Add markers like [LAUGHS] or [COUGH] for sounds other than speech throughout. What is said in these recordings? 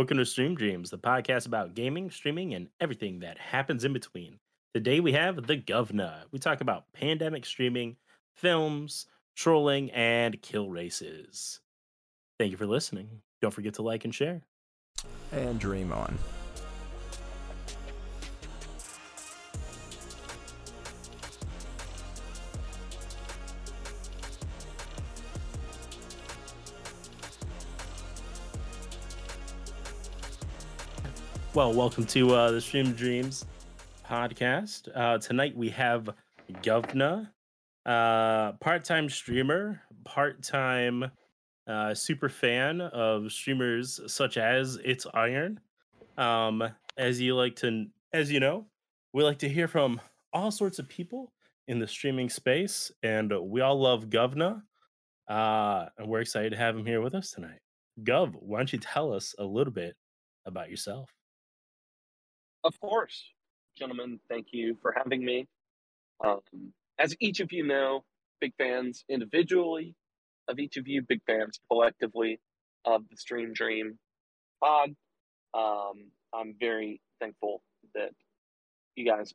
Welcome to Stream Dreams, the podcast about gaming, streaming, and everything that happens in between. Today we have the Governor. We talk about pandemic streaming, films, trolling, and kill races. Thank you for listening. Don't forget to like and share. And dream on. Well, welcome to uh, the Stream Dreams podcast. Uh, tonight we have Govna, uh, part-time streamer, part-time uh, super fan of streamers such as It's Iron. Um, as you like to, as you know, we like to hear from all sorts of people in the streaming space, and we all love Govna. Uh, and we're excited to have him here with us tonight. Gov, why don't you tell us a little bit about yourself? Of course, gentlemen, thank you for having me. Um, as each of you know, big fans individually of each of you, big fans collectively of the Stream Dream pod. Um, I'm very thankful that you guys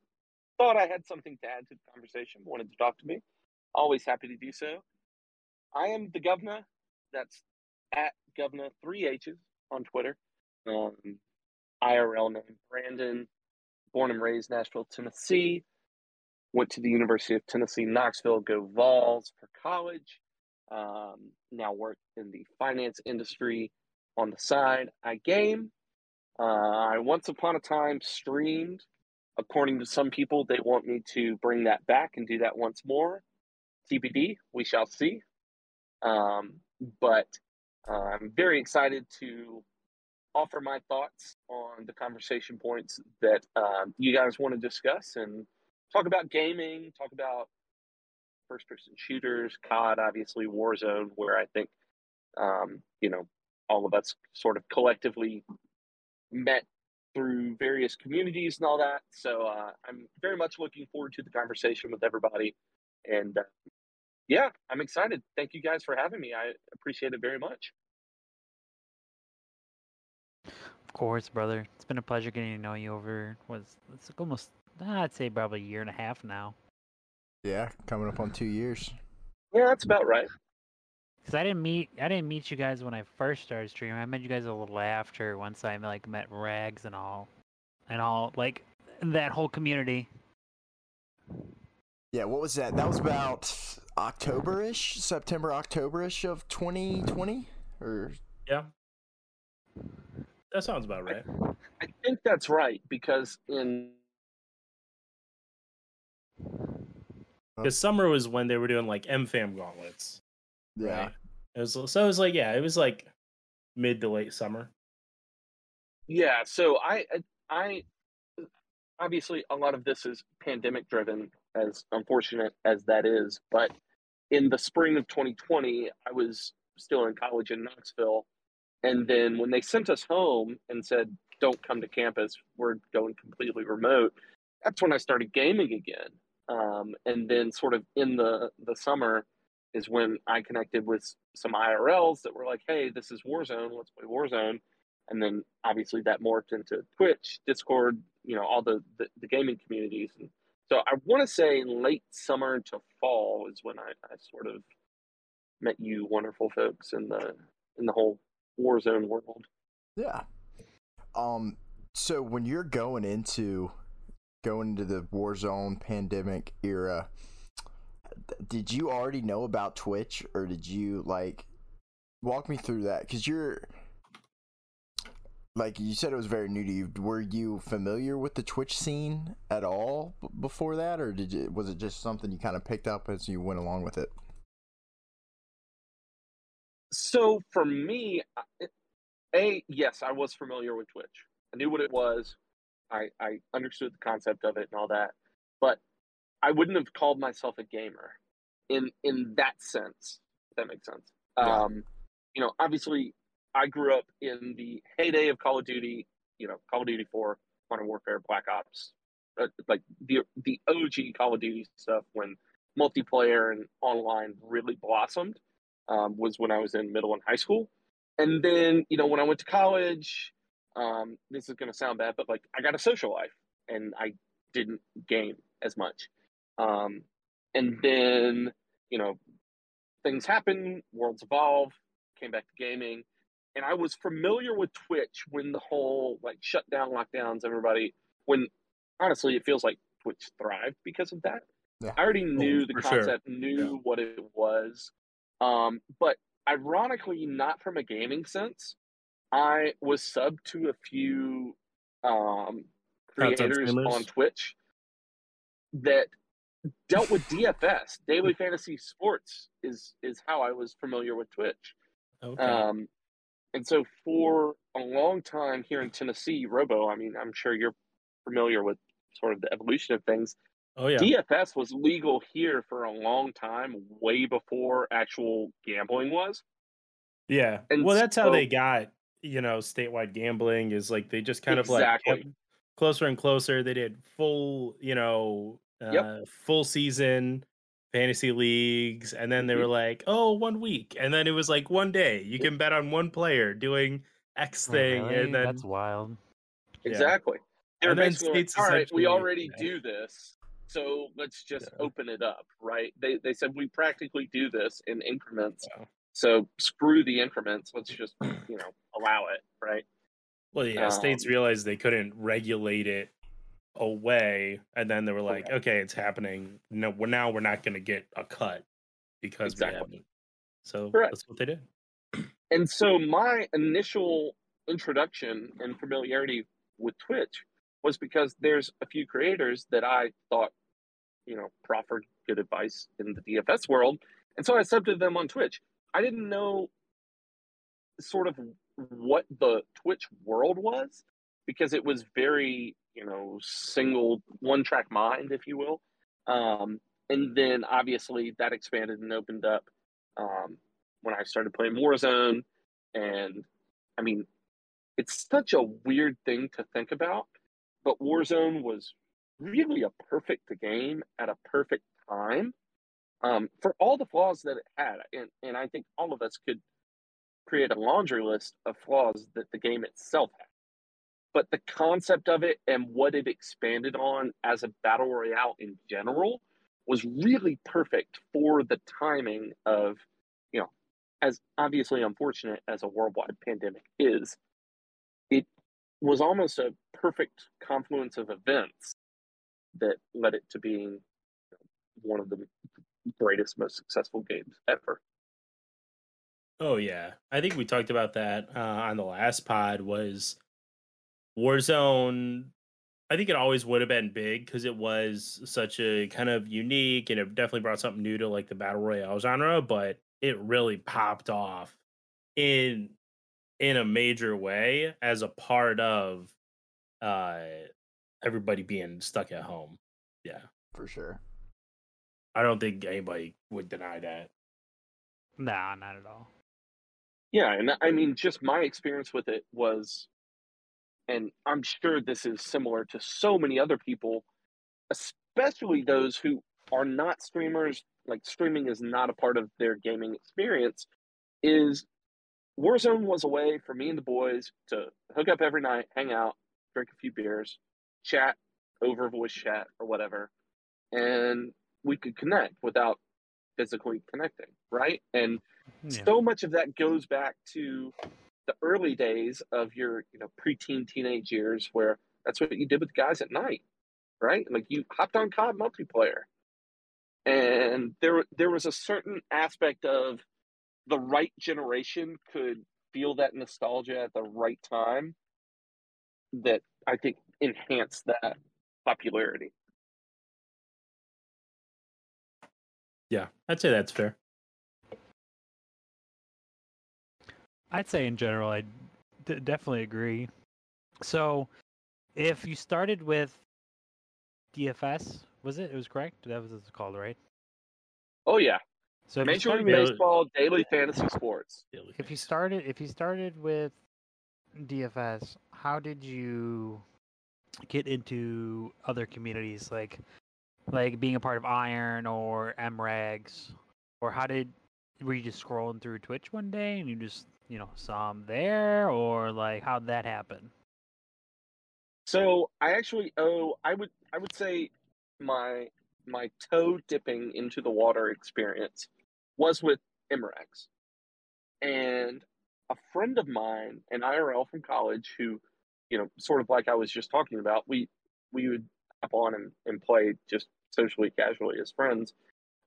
thought I had something to add to the conversation, wanted to talk to me. Always happy to do so. I am the governor. That's at governor three H's on Twitter. Um, IRL name Brandon, born and raised Nashville, Tennessee. Went to the University of Tennessee, Knoxville, go Vols for college. Um, now work in the finance industry on the side. I game. Uh, I once upon a time streamed. According to some people, they want me to bring that back and do that once more. TBD, we shall see. Um, but uh, I'm very excited to offer my thoughts on the conversation points that um, you guys want to discuss and talk about gaming, talk about first person shooters, COD, obviously Warzone, where I think, um, you know, all of us sort of collectively met through various communities and all that. So uh, I'm very much looking forward to the conversation with everybody. And uh, yeah, I'm excited. Thank you guys for having me. I appreciate it very much. Course, brother. It's been a pleasure getting to know you over was it's like almost I'd say probably a year and a half now. Yeah, coming up on two years. Yeah, that's about right. Cause I didn't meet I didn't meet you guys when I first started streaming. I met you guys a little after once I like met Rags and all, and all like that whole community. Yeah, what was that? That was about October-ish, September, October-ish of 2020, or yeah, that sounds about right. I, I think that's right because in because summer was when they were doing like MFAM gauntlets. Yeah. Right? It was so it was like yeah, it was like mid to late summer. Yeah, so I I obviously a lot of this is pandemic driven as unfortunate as that is, but in the spring of 2020, I was still in college in Knoxville and then when they sent us home and said, don't come to campus, we're going completely remote, that's when I started gaming again. Um, and then, sort of in the, the summer, is when I connected with some IRLs that were like, hey, this is Warzone, let's play Warzone. And then obviously that morphed into Twitch, Discord, you know, all the, the, the gaming communities. And so I want to say late summer to fall is when I, I sort of met you wonderful folks in the in the whole Warzone world. Yeah. Um. So when you're going into going into the Warzone pandemic era, did you already know about Twitch, or did you like walk me through that? Because you're like you said, it was very new to you. Were you familiar with the Twitch scene at all before that, or did you, was it just something you kind of picked up as you went along with it? So for me, a yes, I was familiar with Twitch. I knew what it was. I I understood the concept of it and all that, but I wouldn't have called myself a gamer in in that sense. If that makes sense. Yeah. Um, you know, obviously, I grew up in the heyday of Call of Duty. You know, Call of Duty Four, Modern Warfare, Black Ops, uh, like the the OG Call of Duty stuff when multiplayer and online really blossomed um, was when I was in middle and high school. And then, you know, when I went to college, um, this is going to sound bad, but like I got a social life and I didn't game as much. Um, and then, you know, things happen, worlds evolve, came back to gaming. And I was familiar with Twitch when the whole like shutdown, lockdowns, everybody, when honestly it feels like Twitch thrived because of that. Yeah. I already knew Oh, the for sure. concept, knew Yeah. what it was. Um, but ironically, not from a gaming sense. I was sub to a few um, creators on Twitch that dealt with DFS, [LAUGHS] daily fantasy sports is is how I was familiar with Twitch. Okay. Um, and so for a long time here in Tennessee, Robo, I mean, I'm sure you're familiar with sort of the evolution of things. Oh yeah. DFS was legal here for a long time, way before actual gambling was. Yeah. And well, that's how they got, you know, statewide gambling is like they just kind of like kept closer and closer. They did full, you know, uh, Yep. full season fantasy leagues, and then they Mhm. were like, oh, one week, and then it was like one day. You can bet on one player doing X Oh, thing, really? and then That's wild. Yeah. Exactly. They were And then basically like, all right, we already yeah. do this, so let's just Yeah. open it up, right? They they said we practically do this in increments, Yeah. so screw the increments. Let's just [CLEARS THROAT] you know allow it, right? Well, yeah, states Um, realized they couldn't regulate it away, and then they were like, Correct. "Okay, it's happening. No, we're now we're not going to get a cut because Exactly. we haven't." So Correct. that's what they did. And so my initial introduction and familiarity with Twitch was because there's a few creators that I thought, you know, proffered good advice in the DFS world. And so I subbed to them on Twitch. I didn't know sort of what the Twitch world was because it was very, you know, single one track mind, if you will. Um, and then obviously that expanded and opened up um, when I started playing Warzone. And I mean, it's such a weird thing to think about, but Warzone was really a perfect game at a perfect time um, for all the flaws that it had. And, and I think all of us could create a laundry list of flaws that the game itself had. But the concept of it and what it expanded on as a battle royale in general was really perfect for the timing of, you know, as obviously unfortunate as a worldwide [LAUGHS] pandemic is, was almost a perfect confluence of events that led it to being one of the greatest, most successful games ever. Oh yeah, I think we talked about that uh, on the last pod. Was Warzone? I think it always would have been big because it was such a kind of unique, and it definitely brought something new to like the battle royale genre. But it really popped off in in a major way as a part of uh everybody being stuck at home. Yeah, for sure. I don't think anybody would deny that. Nah, not at all. Yeah, and I mean, just my experience with it was, and I'm sure this is similar to so many other people, especially those who are not streamers, like streaming is not a part of their gaming experience, is Warzone was a way for me and the boys to hook up every night, hang out, drink a few beers, chat over voice chat or whatever, and we could connect without physically connecting, right? And Yeah. so much of that goes back to the early days of your you know preteen teenage years where that's what you did with guys at night right like you hopped on cod multiplayer and there there was a certain aspect of the right generation could feel that nostalgia at the right time that i think enhanced that popularity Yeah, I'd say that's fair. I'd say in general, I d- definitely agree. So, if you started with DFS, was it? It was correct. That was what it's called, right? oh yeah So if major started league with, baseball daily fantasy sports. If you started if you started with DFS, how did you get into other communities? Like like being a part of Iron or MRAGs, or how did were you just scrolling through Twitch one day and you just you know saw them there, or like how'd that happen? So I actually owe I would I would say my my toe dipping into the water experience was with Imrags. And a friend of mine, an IRL from college who, you know, sort of like I was just talking about, we we would hop on and, and play just socially casually as friends,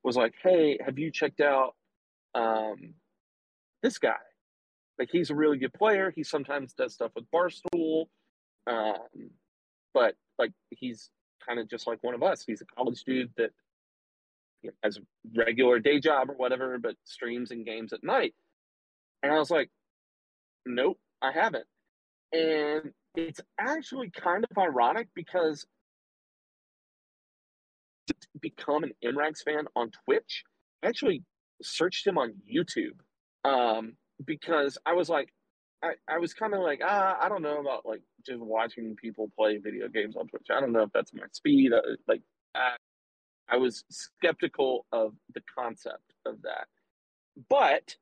was like, Hey, have you checked out um this guy? Like he's a really good player. He sometimes does stuff with Barstool. Um, but like he's kind of just like one of us. He's a college dude that has a regular day job or whatever, but streams and games at night. And I was like, nope, I haven't. And it's actually kind of ironic because to become an Imrags fan on Twitch, I actually searched him on YouTube um, because I was like, I, I was kind of like, ah, I don't know about like just watching people play video games on Twitch. I don't know if that's my speed. Uh, like, I, I was skeptical of the concept of that. But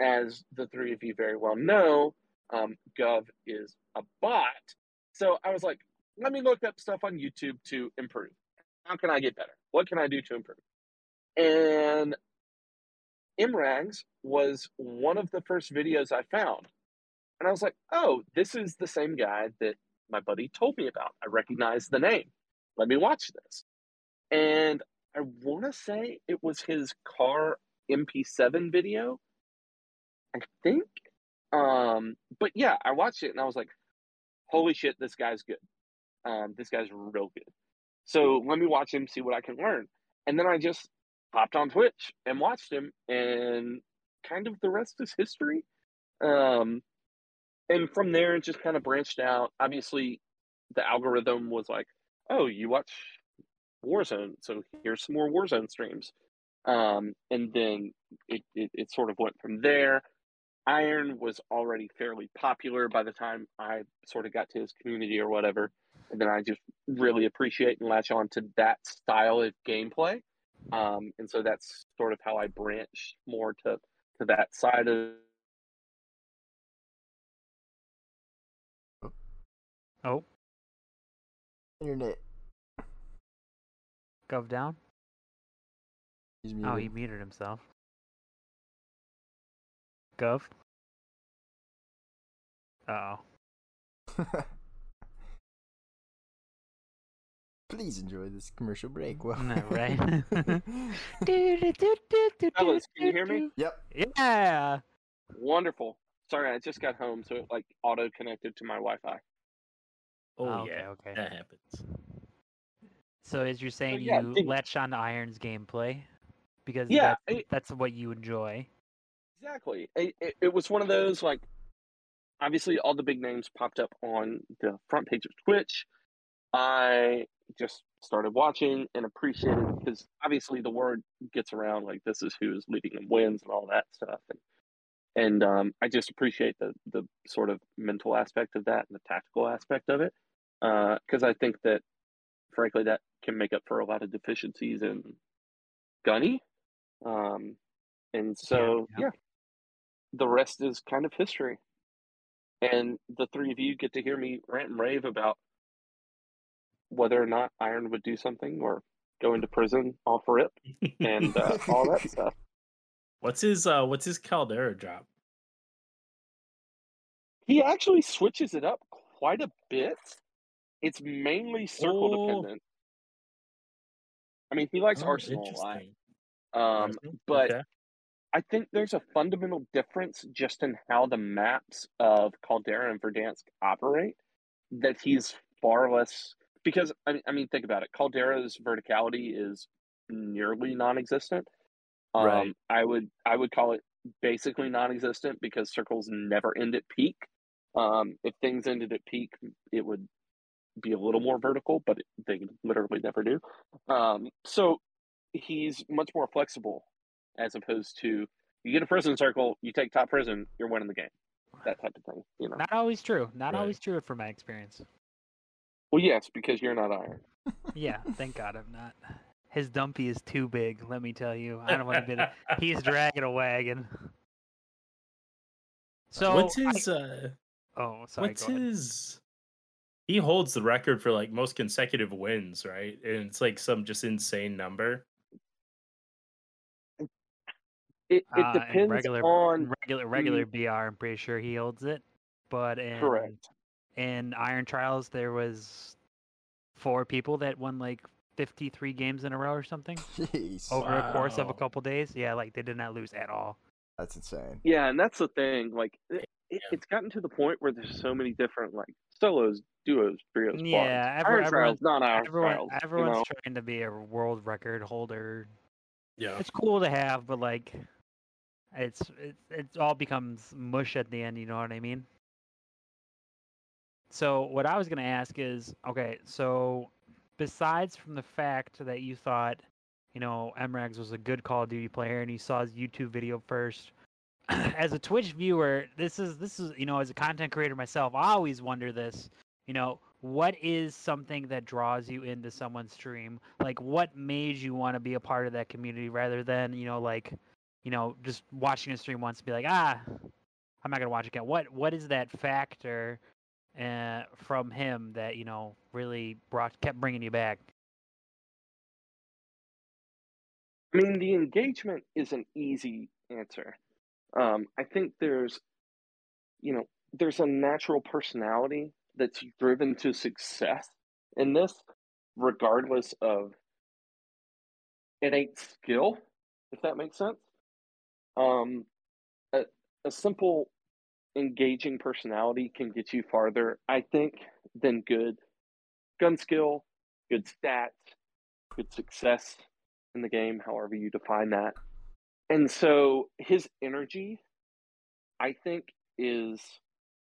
as the three of you very well know, um, Gov is a bot. So I was like, let me look up stuff on YouTube to improve. How can I get better? What can I do to improve? And Imrags was one of the first videos I found. And I was like, oh, this is the same guy that my buddy told me about. I recognize the name. Let me watch this. And I want to say it was his car MP7 video. I think. Um, but yeah, I watched it and I was like, holy shit, this guy's good. Um, this guy's real good. So let me watch him, see what I can learn. And then I just popped on Twitch and watched him, and kind of the rest is history. Um, and from there, it just kind of branched out. Obviously, the algorithm was like, oh, you watch Warzone, so here's some more Warzone streams. Um, and then it, it, it sort of went from there. Iron was already fairly popular by the time I sort of got to his community or whatever. And then I just really appreciate and latch on to that style of gameplay. Um, and so that's sort of how I branched more to, to that side of Oh, Internet. Gov down. He's Oh, he muted. muted himself. Gov. Uh oh. [LAUGHS] Please enjoy this commercial break. Well, No, [LAUGHS] right? [LAUGHS] Fellas, can you hear me? Yep. Yeah. Wonderful. Sorry, I just got home, so it like auto connected to my Wi-Fi. Oh, Oh, yeah, okay. that happens. So as you're saying, yeah, you think- latched on to Iron's gameplay because Yeah, that, I- that's what you enjoy. Exactly. It, it, it was one of those like, obviously, all the big names popped up on the front page of Twitch. I just started watching and appreciated because obviously the word gets around like this is who's leading and wins and all that stuff, and and um, I just appreciate the the sort of mental aspect of that and the tactical aspect of it because I think that frankly that can make up for a lot of deficiencies in Gunny. Um, and so, yeah. yeah, the rest is kind of history. And the three of you get to hear me rant and rave about whether or not Iron would do something or go into prison off rip [LAUGHS] and uh, all that stuff. What's his uh what's his Caldera drop? He actually switches it up quite a bit. It's mainly circle Oh. dependent. I mean, he likes Oh, Arsenal a lot. Um, but Okay. I think there's a fundamental difference just in how the maps of Caldera and Verdansk operate. That he's far less because I mean, I mean, think about it. Caldera's verticality is nearly non-existent. Um, Right. I would I would call it basically non-existent because circles never end at peak. Um, if things ended at peak, it would be a little more vertical, but they literally never do. Um, so he's much more flexible as opposed to you get a prison circle, you take top prison, you're winning the game. That type of thing, you know. Not always true. Not Right. always true from my experience. Well, yes, because you're not iron. [LAUGHS] Yeah, thank God I'm not. His dumpy is too big, let me tell you. I don't want to be. The, [LAUGHS] he's dragging a wagon. So what's I- his uh oh, sorry. what's go ahead. his he holds the record for like most consecutive wins, right? And it's like some just insane number. It, it Uh, depends regular, on in regular regular BR. I'm pretty sure he holds it, but in correct. in Iron Trials there was four people that won like 53 games in a row or something [LAUGHS] Jeez, over a course of a couple days. Yeah, like they did not lose at all. that's insane. Yeah, and that's the thing. Like, it, it, it's gotten to the point where there's so many different like solos, duos, trios, Yeah, quads. every- Iron everyone's- trials, not Iron Everyone, trials. everyone's you know? trying to be a world record holder. Yeah. It's cool to have, but like, it's it, it all becomes mush at the end. You know what I mean? So what I was gonna ask is, okay, so besides from the fact that you thought, you know, Mrags was a good Call of Duty player and you saw his YouTube video first, [CLEARS THROAT] as a Twitch viewer, this is this is you know, as a content creator myself, I always wonder this. You know, what is something that draws you into someone's stream? Like, what made you want to be a part of that community rather than you know, like, you know, just watching a stream once and be like, ah, I'm not gonna watch again. What what is that factor uh, from him that you know really brought kept bringing you back? I mean, the engagement is an easy answer. Um, I think there's, you know, there's a natural personality that's driven to success in this, regardless of innate skill, if that makes sense. Um, a, a simple, engaging personality can get you farther, I think, than good gun skill, good stats, good success in the game, however you define that. And so his energy, I think, is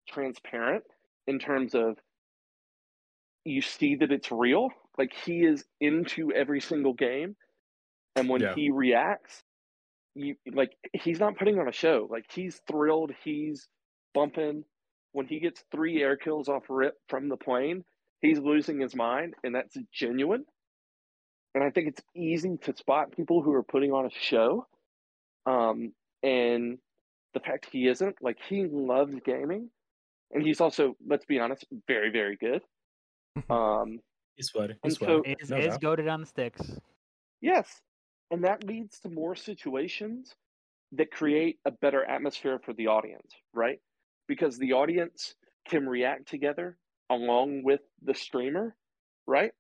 transparent in terms of you see that it's real. Like he is into every single game. And when Yeah. he reacts, you like he's not putting on a show. Like he's thrilled, he's bumping. When he gets three air kills off rip from the plane, he's losing his mind, and that's genuine. And I think it's easy to spot people who are putting on a show. Um, and the fact he isn't, like he loves gaming, and he's also, let's be honest, very, very good. [LAUGHS] Um, He's funny. And He's so- funny. Is No is goaded on the sticks? Yes. And that leads to more situations that create a better atmosphere for the audience, right? Because the audience can react together along with the streamer, right?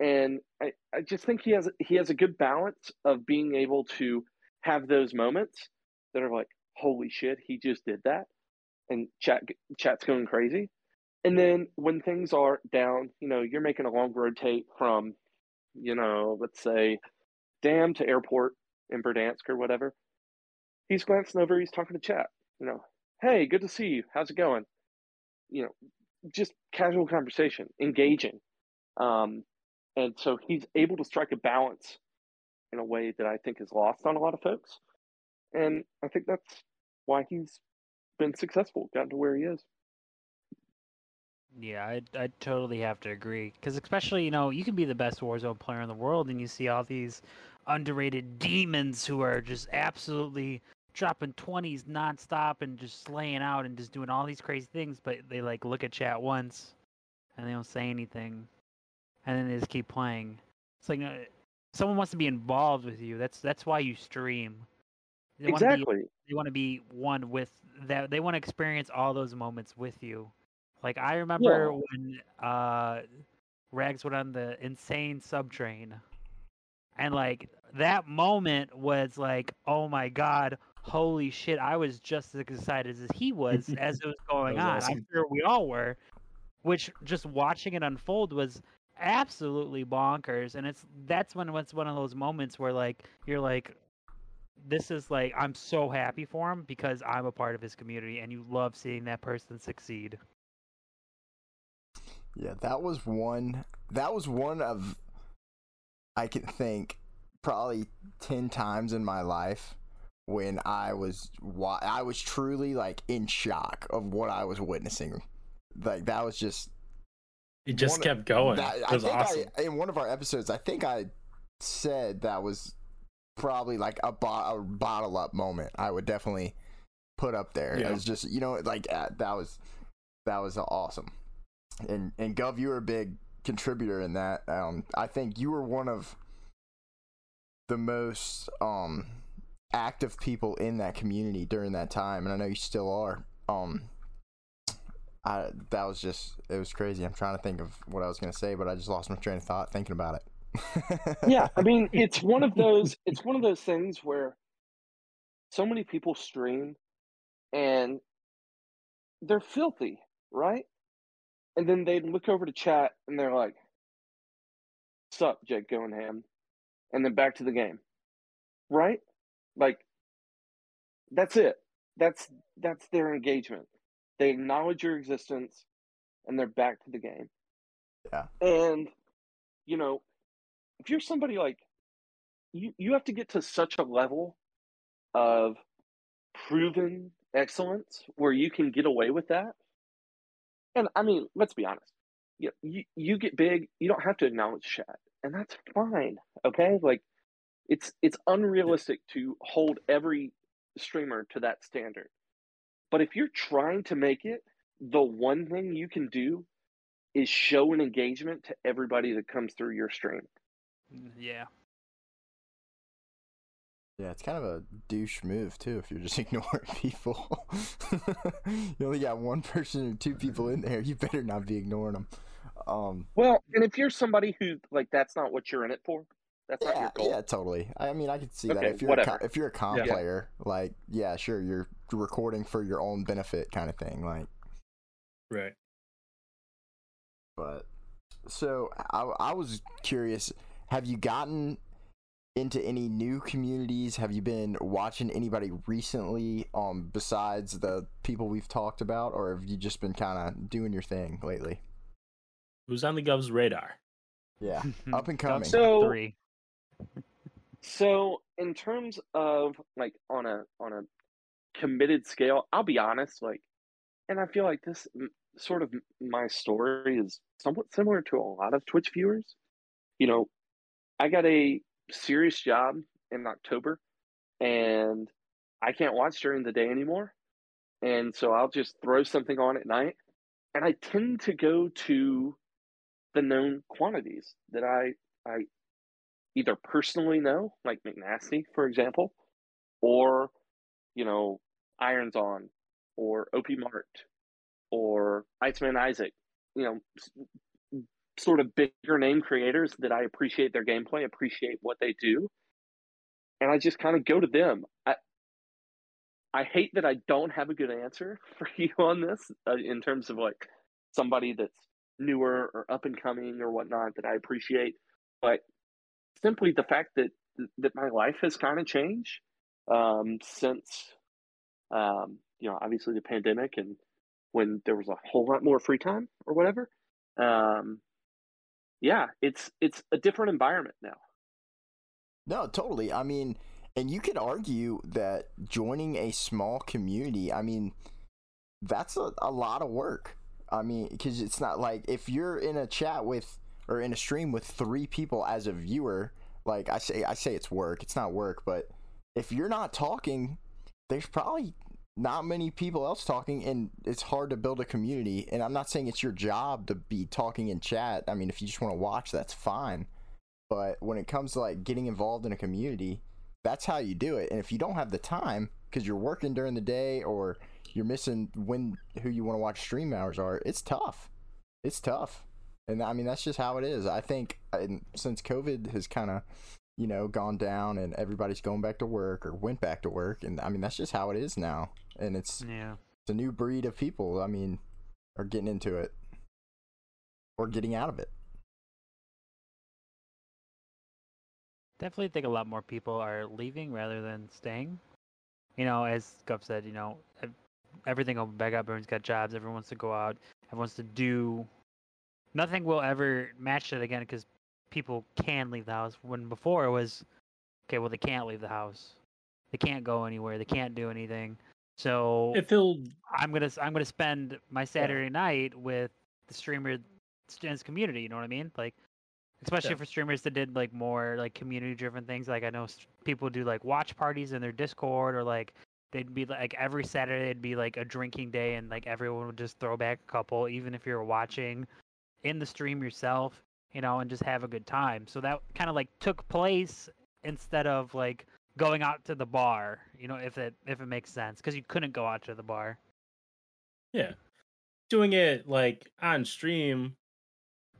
And I, I just think he has he has a good balance of being able to have those moments that are like, holy shit, he just did that. And chat chat's going crazy. And then when things are down, you know, you're making a long rotate from, you know, let's say Dam to airport in Verdansk or whatever. He's glancing over, he's talking to chat, you know, hey, good to see you. How's it going? You know, just casual conversation, engaging. Um, and so he's able to strike a balance in a way that I think is lost on a lot of folks. And mm-hmm. I think that's why he's been successful, gotten to where he is. Yeah, I I totally have to agree. Because especially you know you can be the best Warzone player in the world, and you see all these underrated demons who are just absolutely dropping twenties nonstop and just slaying out and just doing all these crazy things, but they like look at chat once and they don't say anything, and then they just keep playing. It's like someone wants to be involved with you. That's that's why you stream. They wanna be- exactly. they want to be one with that they want to experience all those moments with you like i remember when uh rags went on the insane subtrain and like that moment was like oh my god holy shit i was just as excited as he was [LAUGHS] as it was going was on awesome. i'm sure we all were which just watching it unfold was absolutely bonkers and it's that's when it's one of those moments where like you're like this is like I'm so happy for him because I'm a part of his community and you love seeing that person succeed. Yeah, that was one. That was one of I can think probably ten times in my life when I was wa- I was truly like in shock of what I was witnessing. Like that was just He just kept going. that, it I think awesome. I in one of our episodes I think I said that was probably like a, bo- a bottle up moment. I would definitely put up there. Yeah. It was just you know like uh, that was that was awesome. and and Gov, you were a big contributor in that. Um, I think you were one of the most um active people in that community during that time, and I know you still are. Um, I that was just it was crazy. I'm trying to think of what I was gonna say, but I just lost my train of thought thinking about it. [LAUGHS] yeah, I mean, it's one of those. It's one of those things where so many people stream, and they're filthy, right? And then they look over to chat, and they're like, "Sup, Jake Goenham," and then back to the game, right? Like, that's it. That's that's their engagement. They acknowledge your existence, and they're back to the game. Yeah. And you know, if you're somebody like you, you have to get to such a level of proven excellence where you can get away with that. And I mean, let's be honest. You, you you get big, you don't have to acknowledge chat, and that's fine. Okay, like it's it's unrealistic to hold every streamer to that standard. But if you're trying to make it, the one thing you can do is show an engagement to everybody that comes through your stream. Yeah. Yeah, it's kind of a douche move too if you're just [LAUGHS] ignoring people. [LAUGHS] you only got one person or two people in there. You better not be ignoring them. Um, Well, and if you're somebody who like that's not what you're in it for, that's not yeah, your goal. yeah, totally. I mean, I could see that if you're a, co- if you're a comp Yeah. player, like yeah, sure, you're recording for your own benefit, kind of thing. Like, Right. but so I I was curious. Have you gotten into any new communities? Have you been watching anybody recently, um, besides the people we've talked about, or have you just been kind of doing your thing lately? Who's on the Gov's radar? Yeah, [LAUGHS] up and coming. So- three. So, in terms of like on a on a committed scale, I'll be honest, like, and I feel like this sort of my story is somewhat similar to a lot of Twitch viewers. You know, I got a serious job in October, and I can't watch during the day anymore, and so I'll just throw something on at night, and I tend to go to the known quantities that I I either personally know, like McNasty, for example, or, you know, Irons On, or OP Mart, or Iceman Isaac, you know, sort of bigger name creators that I appreciate their gameplay, appreciate what they do. And I just kind of go to them. I, I hate that I don't have a good answer [LAUGHS] for you on this uh, in terms of like somebody that's newer or up and coming or whatnot that I appreciate. But simply the fact that that my life has kind of changed um, since um, you know obviously the pandemic and when there was a whole lot more free time or whatever. Um, yeah, it's it's a different environment now. No, totally. I mean, and you could argue that joining a small community, I mean, that's a, a lot of work. I mean, because it's not like if you're in a chat with or in a stream with three people as a viewer, like I say, I say it's work. It's not work, but if you're not talking, there's probably not many people else talking, and it's hard to build a community. And I'm not saying it's your job to be talking in chat. I mean, if you just want to watch, that's fine. But when it comes to like getting involved in a community, that's how you do it. And if you don't have the time because you're working during the day or you're missing when who you want to watch stream hours are, it's tough. It's tough. And I mean that's just how it is. I think uh, and since COVID has kind of you know gone down and everybody's going back to work or went back to work and I mean that's just how it is now. And it's Yeah. it's a new breed of people. I mean, are getting into it or getting out of it. Definitely think a lot more people are leaving rather than staying. You know, as Gov said, you know, everything opened back up. Everyone's got jobs. Everyone wants to go out. Everyone wants to do. Nothing will ever match it again because people can leave the house. When before it was, okay, well they can't leave the house. They can't go anywhere. They can't do anything. So It I'm gonna I'm gonna spend my Saturday night with the streamer students community. You know what I mean? Like, especially Yeah. for streamers that did like more like community driven things. Like I know people do like watch parties in their Discord or like they'd be like every Saturday it'd be like a drinking day, and like everyone would just throw back a couple, even if you're watching in the stream yourself, you know, and just have a good time. So that kind of like took place instead of like going out to the bar, you know, if it if it makes sense, because you couldn't go out to the bar. Yeah. Doing it like on stream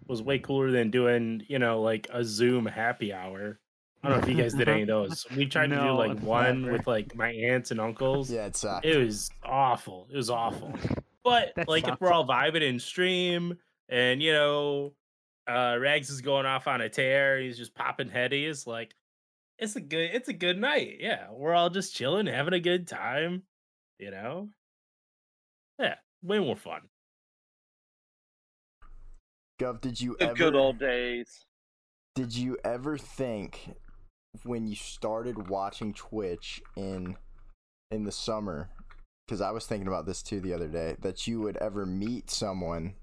was way cooler than doing, you know, like a Zoom happy hour. I don't know if you guys did any of those. [LAUGHS] We tried to do like one never. with like my aunts and uncles. Yeah, it sucked. It was awful. It was awful. But [LAUGHS] like if we're all vibing in stream and you know uh Rags is going off on a tear, he's just popping headies, like it's a good it's a good night. Yeah. We're all just chilling, having a good time, you know? Yeah, way more fun. Gov, did you The ever good old days. did you ever think when you started watching Twitch in in the summer because I was thinking about this too the other day that you would ever meet someone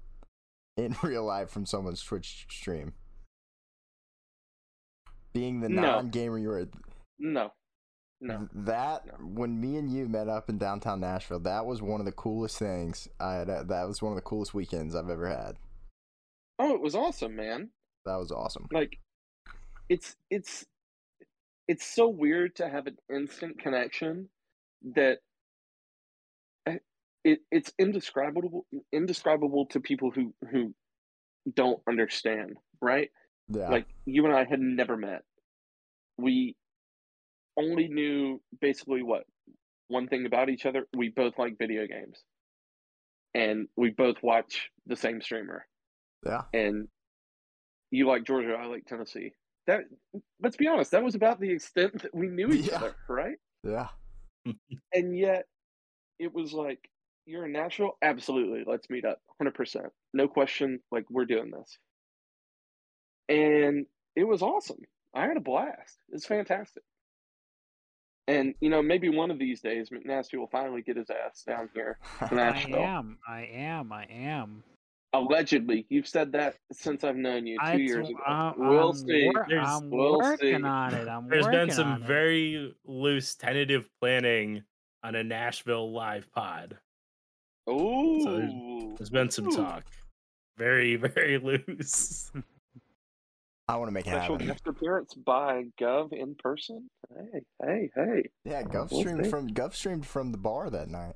in [LAUGHS] real life from someone's Twitch stream being the No. non-gamer you were No, no. that No. when me and you met up in downtown Nashville that was one of the coolest things I had uh, that was one of the coolest weekends I've ever had Oh, it was awesome, man. that was awesome Like, it's it's it's so weird to have an instant connection that it it's indescribable indescribable to people who who don't understand, right? yeah Like you and I had never met. We only knew basically what one thing about each other. We both like video games, and we both watch the same streamer. yeah And you like Georgia, I like Tennessee. That let's be honest, that was about the extent that we knew each Yeah. other, right? yeah And yet, it was like you're in Nashville. Absolutely, let's meet up, hundred percent, no question. Like we're doing this, and it was awesome. I had a blast. It's fantastic. And you know, maybe one of these days, McNasty will finally get his ass down here [LAUGHS] to I Nashville. am, I am, I am. Allegedly, you've said that since I've known you two I- years ago. I'm, we'll I'm see. wor- I'm we'll working see. on it. I'm There's been some on it. very loose tentative planning on a Nashville live pod. Ooh, There's been some Ooh. talk. Very, [LAUGHS] very loose. I want to make it Special happen. guest appearance by Gov in person. Hey, hey, hey! Yeah, Gov We'll streamed see. from Gov streamed from the bar that night.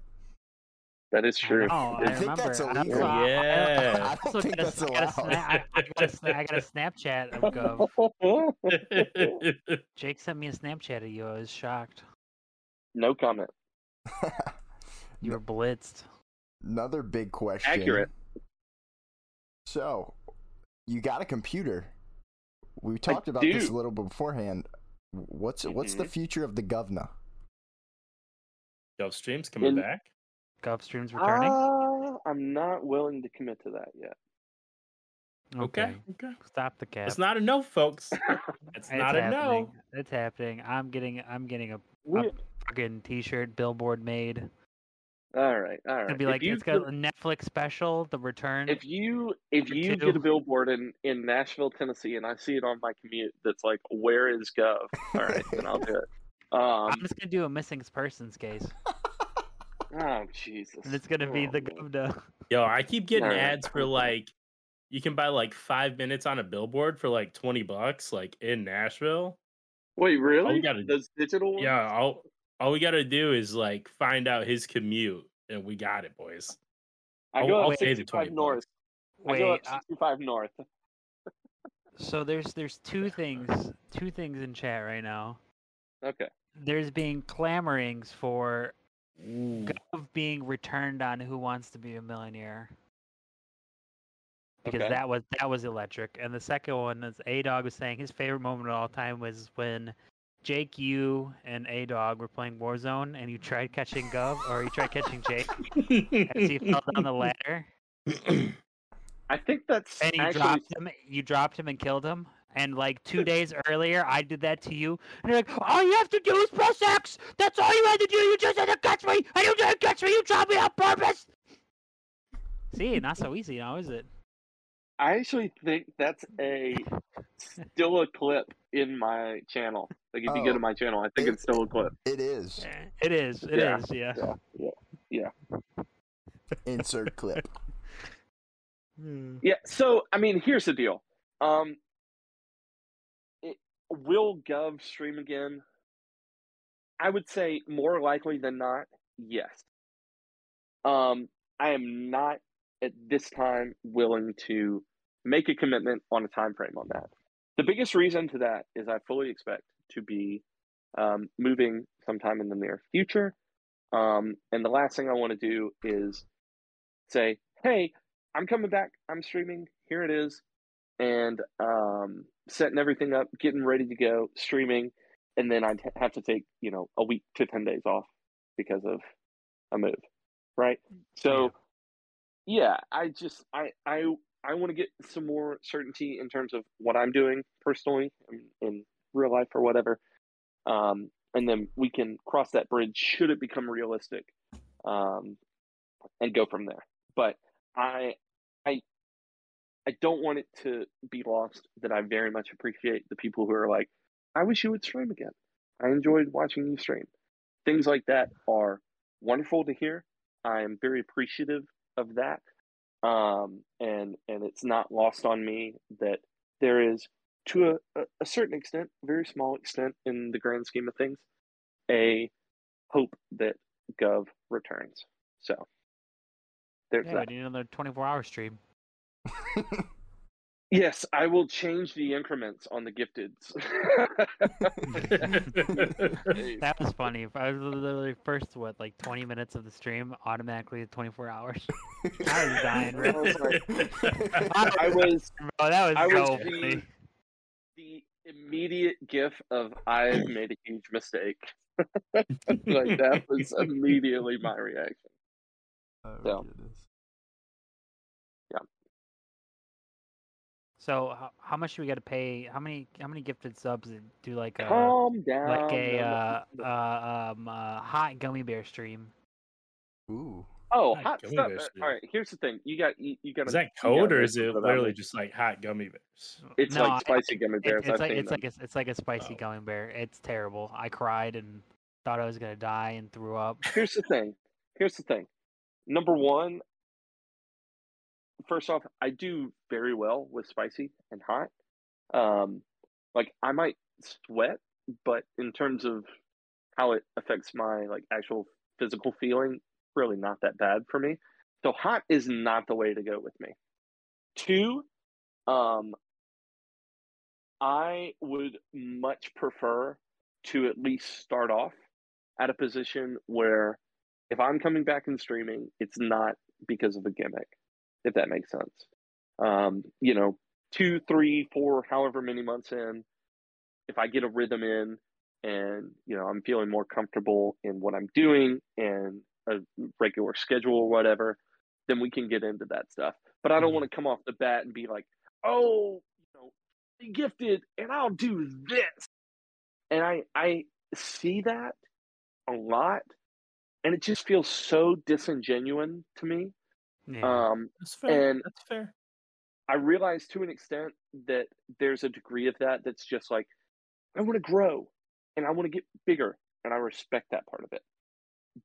That is oh, I true. know, I, I think remember. that's I- illegal. I- I- Yeah. I also don't think got a- that's I got a allowed. sna- I, I got a sna- I got a Snapchat of Gov. [LAUGHS] Jake sent me a Snapchat of you. I was shocked. no comment. [LAUGHS] You were blitzed. Another big question. Accurate. So, you got a computer. We talked about this a little bit beforehand. What's what's the Mhm. future of the govna? Gov Streams coming In- back. Gov streams returning. Uh, I'm not willing to commit to that yet. Okay. Okay. Stop the cap. It's not a no, folks. It's [LAUGHS] It's not a no. It's happening. I'm getting. I'm getting a We- fucking T-shirt billboard made. It's all right, all right. gonna be like it's got could- a Netflix special, The Return. if you if you two. get a billboard in in Nashville, Tennessee, and I see it on my commute, that's like, "Where is Gov?" All right, then I'll do it. [LAUGHS] Um, I'm just gonna do a missing persons case, [LAUGHS] oh Jesus! and it's gonna be Oh, the man. governor. Yo, I keep getting Alright. ads for like you can buy like five minutes on a billboard for like 20 bucks, like in Nashville. Wait, really? gotta- Those digital ones? Yeah, all, all we gotta do is like find out his commute and we got it, boys. I I'll- go I'll up pay the 65 north. bucks. I go up Wait, uh, 65 north. [LAUGHS] so there's there's two things two things in chat right now. Okay. There's being clamorings for Ooh. Gov being returned on Who Wants to Be a Millionaire. Because Okay. that was that was electric. And the second one is A Dog was saying his favorite moment of all time was when Jake, you, and A Dog were playing Warzone and you tried catching Gov or you tried catching Jake as he fell down the ladder I think that's and you actually dropped him you dropped him and killed him. And like two days earlier, I did that to you. And you're like, all you have to do is press X. That's all you had to do. You just had to catch me. And you didn't catch me. You dropped me on purpose. See, not so easy now, is it? I actually think that's a still a clip in my channel. Like if you go Oh. to my channel, I think It- it's still a clip. It is. It is. It is. Yeah. Yeah. Yeah, yeah, yeah. Insert clip. [LAUGHS] Hmm. Yeah. So I mean, here's the deal. Um, it, will Gov stream again? I would say more likely than not, yes. Um, I am not at this time willing to make a commitment on a time frame on that. The biggest reason to that is I fully expect to be um, moving sometime in the near future. Um, and the last thing I want to do is say, hey, I'm coming back. I'm streaming. Here it is. And um, setting everything up, getting ready to go, streaming. And then I'd have to take, you know, a week to 10 days off because of a move. Right. So, yeah, I just, I, I, I want to get some more certainty in terms of what I'm doing personally and, in real life or whatever. Um, and then we can cross that bridge should it become realistic um, and go from there. But I, I, I don't want it to be lost that I very much appreciate the people who are like, I wish you would stream again. I enjoyed watching you stream. Things like that are wonderful to hear. I am very appreciative of that. Um, and and it's not lost on me that there is to a, a certain extent, very small extent in the grand scheme of things, a hope that Gov returns. So there's Yeah, that. we need another 24 hour stream. [LAUGHS] Yes, I will change the increments on the gifteds. [LAUGHS] [LAUGHS] That was funny. I was literally first, what, like 20 minutes of the stream, automatically 24 hours. I was dying, I was like, I was Bro, that was I so was the, funny. The immediate gif of I've made a huge mistake. [LAUGHS] like that was immediately my reaction. Oh, So. goodness. So, how, how much do we got to pay? How many how many gifted subs do like a Calm down. like a no, no, uh, no. uh um uh, hot gummy bear stream? Ooh. Oh, Hot hot gummy stuff. bear uh. All right, here's the thing. You got you, you got Is that code or is it literally just like hot gummy bears? It's No, I- like spicy gummy It- bears. it's I've like it's like a, it's like a spicy Oh. gummy bear. It's terrible. I cried and thought I was gonna die and threw up. here's the thing. Here's the thing. Number one, first off, I do very well with spicy and hot. Um, like I might sweat, but in terms of how it affects my like actual physical feeling, really not that bad for me. So hot is not the way to go with me. Two, um, I would much prefer to at least start off at a position where if I'm coming back and streaming, it's not because of a gimmick, if that makes sense. Um, you know, two, three, four, however many months in, if I get a rhythm in and, you know, I'm feeling more comfortable in what I'm doing and a regular schedule or whatever, then we can get into that stuff. But I don't Mhm. want to come off the bat and be like, oh, you know, gifted and I'll do this. And I I see that a lot and it just feels so disingenuous to me. Yeah. Um That's fair. And- That's fair. I realize to an extent that there's a degree of that that's just like, I want to grow and I want to get bigger. And I respect that part of it.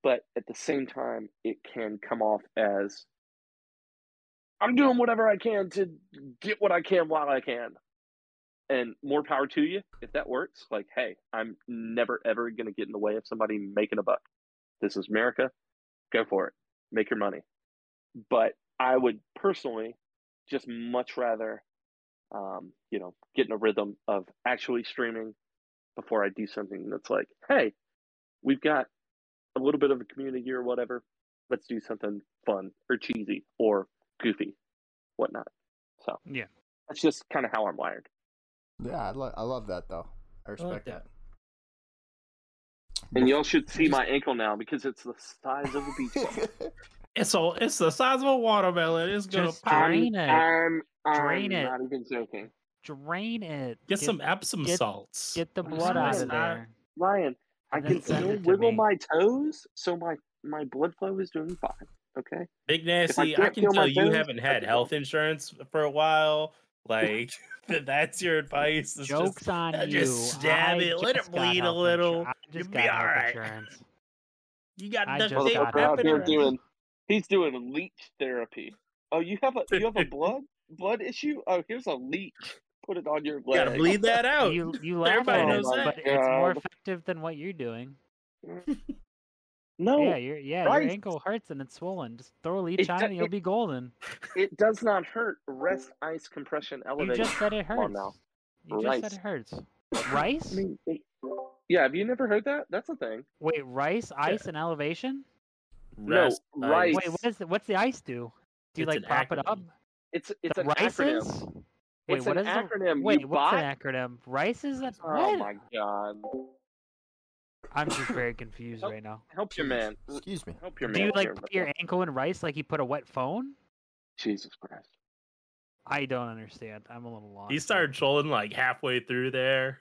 But at the same time, it can come off as I'm doing whatever I can to get what I can while I can. And more power to you if that works. Like, hey, I'm never ever going to get in the way of somebody making a buck. This is America. Go for it. Make your money. But I would personally just much rather, um, you know, get in a rhythm of actually streaming before I do something that's like, hey, we've got a little bit of a community or whatever. Let's do something fun or cheesy or goofy, whatnot. So Yeah. that's just kind of how I'm wired. Yeah, I, lo- I love that though. I respect that. that. And y'all should see my ankle now because it's the size of a beach ball. [LAUGHS] It's a it's the size of a watermelon. It's gonna Just pop. drain it. I'm, I'm Drain it. not even joking. Drain it. Get some Epsom get- salts. Get the I'm blood out of there. Ryan, I can still wiggle me. my toes, so my my blood flow is doing fine. Okay. Big I Nasty, I, can't can tell you toes, haven't had health insurance for a while Like [LAUGHS] that's your advice. It's Jokes just, on uh, you. just stab I it, let it bleed a little. insur- I You'll just be got all insurance. you got I duct just tape got Motherfucker out wrapping here doing he's doing leech therapy. Oh, you have a you have a [LAUGHS] blood blood issue? Oh, here's a leech. Put it on your leg. You gotta bleed that out. You [LAUGHS] you laugh Everybody at it, knows that. but it's more effective than what you're doing. [LAUGHS] No, yeah, your yeah, Christ. your ankle hurts and it's swollen. Just throw a leech It on do- it, and you'll it- be golden. it does not hurt. Rest ice compression elevation. You just said it Come on hurts. now. You just Rice. said it hurts. I Rice? mean, it- yeah, have you never heard that? That's a thing. Wait, rice, ice, and elevation? Rest, No, ice. rice. Wait, what is the, what's the ice do? Do you It's like an pop it up? It's it's the an rices? acronym. Wait, it's what an is the- acronym. Wait, you what's bought? an acronym? Rice is a Oh what? my god! I'm just very [LAUGHS] confused Help- right now. Help your man. Excuse me. Help your Do man. Do you like put your ankle in rice like you put a wet phone? Jesus Christ! I don't understand. I'm a little lost. He started trolling like halfway through there.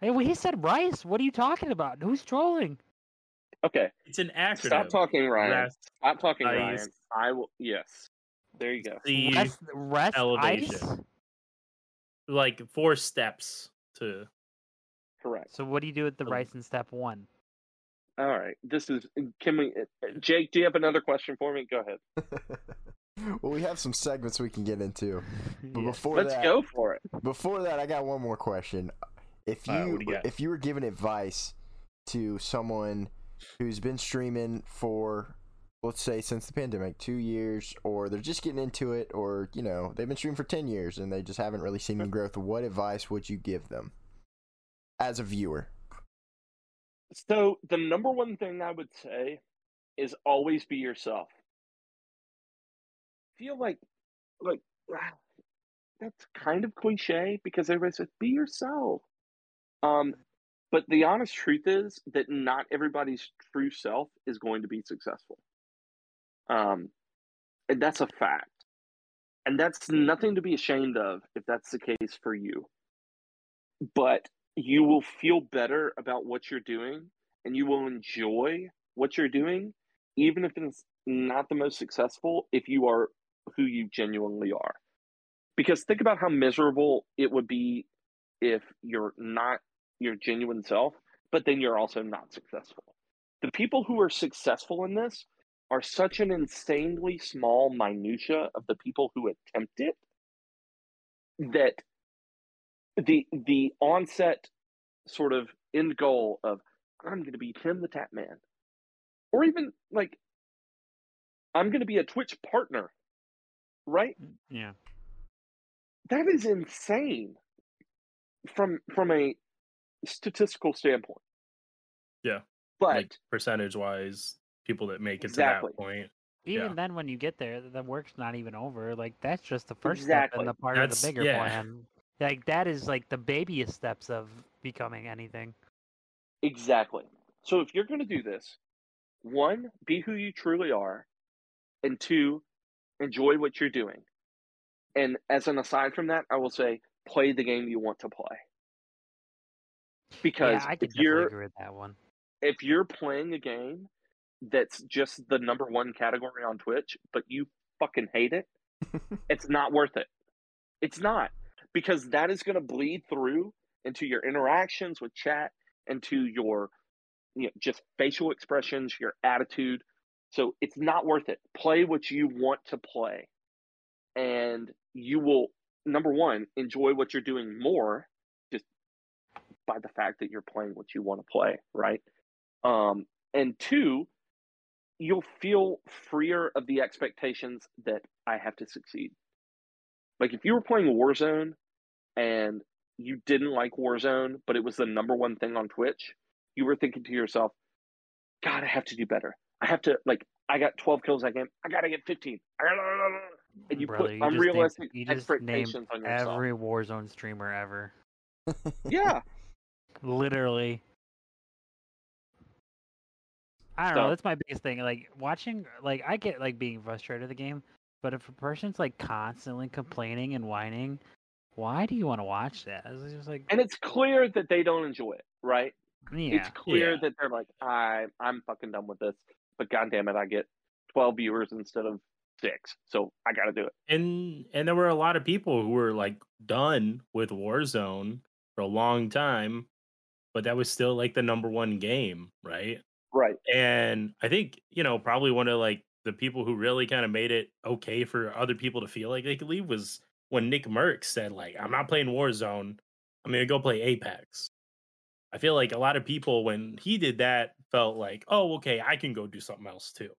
Hey, well, he said rice. What are you talking about? Who's trolling? Okay, It's an acronym. stop talking, Ryan. Rest, Stop talking, ice. Ryan. I will. Yes. There you go. the Rest, rest elevation. ice. like four steps to. Correct. So what do you do with the Um, rice in step one? All right. This is. Can we? uh, Jake, do you have another question for me? Go ahead. [LAUGHS] well, we have some segments we can get into. But Yeah. before Let's that, go for it. before that, I got one more question. If you All right, you if you were giving advice to someone who's been streaming for let's say since the pandemic, two years, or they're just getting into it, or you know they've been streaming for ten years and they just haven't really seen any growth, what advice would you give them as a viewer? So the number one thing I would say is always be yourself. Feel like, like ah, that's kind of cliche because everybody says be yourself. Um, but the honest truth is that not everybody's true self is going to be successful. Um, and that's a fact. And that's nothing to be ashamed of if that's the case for you. But you will feel better about what you're doing and you will enjoy what you're doing, even if it's not the most successful, if you are who you genuinely are. Because think about how miserable it would be if you're not your genuine self, but then you're also not successful. The people who are successful in this are such an insanely small minutia of the people who attempt it that the the onset sort of end goal of I'm going to be Tim the Tatman, or even like I'm going to be a Twitch partner, right? Yeah. That is insane from from a statistical standpoint. Yeah. but like percentage wise, people that make it Exactly. to that point. Even Yeah. then, when you get there, the work's not even over. Like that's just the first Exactly. step in the part of the bigger yeah. [LAUGHS] plan. Like that is like the babyest steps of becoming anything. Exactly. So if you're going to do this, one, be who you truly are, and two, enjoy what you're doing. And as an aside from that, I will say, play the game you want to play. Because yeah, I could if you're agree with that one. if you're playing a game that's just the number one category on Twitch, but you fucking hate it, [LAUGHS] it's not worth it. It's not because that is going to bleed through into your interactions with chat, into your you know, just facial expressions, your attitude. So it's not worth it. Play what you want to play, and you will number one enjoy what you're doing more, just by the fact that you're playing what you want to play, right? Um, and two, you'll feel freer of the expectations that I have to succeed. Like if you were playing Warzone and you didn't like Warzone, but it was the number one thing on Twitch, you were thinking to yourself, God, I have to do better. I have to like I got 12 kills that game. I gotta get 15. I gotta, and you Brother, put you just named- unrealistic you expectations on yourself. Every Warzone streamer ever, Yeah, [LAUGHS] literally. I don't know. That's my biggest thing. Like watching, like I get like being frustrated with the game, but if a person's like constantly complaining and whining, why do you want to watch that? It's just like, and it's clear that they don't enjoy it, right? yeah, It's clear Yeah. that they're like, I, I'm fucking done with this. But goddamn it, I get 12 viewers instead of six, so I got to do it. and and there were a lot of people who were like done with Warzone for a long time, but that was still like the number one game, right? Right. And I think you know probably one of like the people who really kind of made it okay for other people to feel like they could leave was when NickMercs said like I'm not playing Warzone, I'm gonna go play Apex. I feel like a lot of people when he did that felt like oh okay I can go do something else too.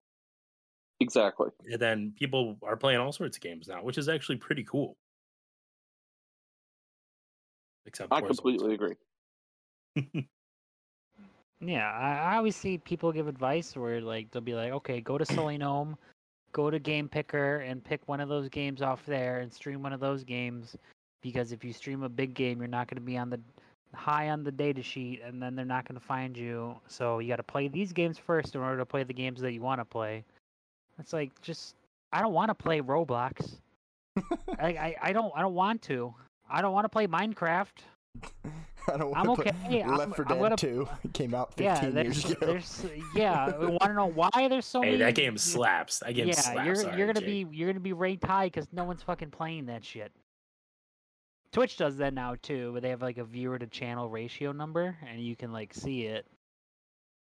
Exactly. And then people are playing all sorts of games now, which is actually pretty cool. Except I Warzone. completely agree. [LAUGHS] Yeah, I, I always see people give advice where like they'll be like, okay, go to SullyGnome, go to Game Picker, and pick one of those games off there and stream one of those games, because if you stream a big game, you're not going to be on the high on the data sheet, and then they're not going to find you. So you got to play these games first in order to play the games that you want to play. It's like just I don't want to play Roblox. [LAUGHS] I, I I don't I don't want to. I don't want to play Minecraft. [LAUGHS] I don't I'm to okay, I'm- Left 4 I'm Dead gonna- 2 [LAUGHS] came out 15 [LAUGHS] Yeah, years ago. there's yeah. I want to know why there's so hey, many? that game slaps. That game yeah, slaps. you're sorry, you're gonna Jake. be you're gonna be ranked high because no one's fucking playing that shit. Twitch does that now too, but they have like a viewer to channel ratio number, and you can like see it.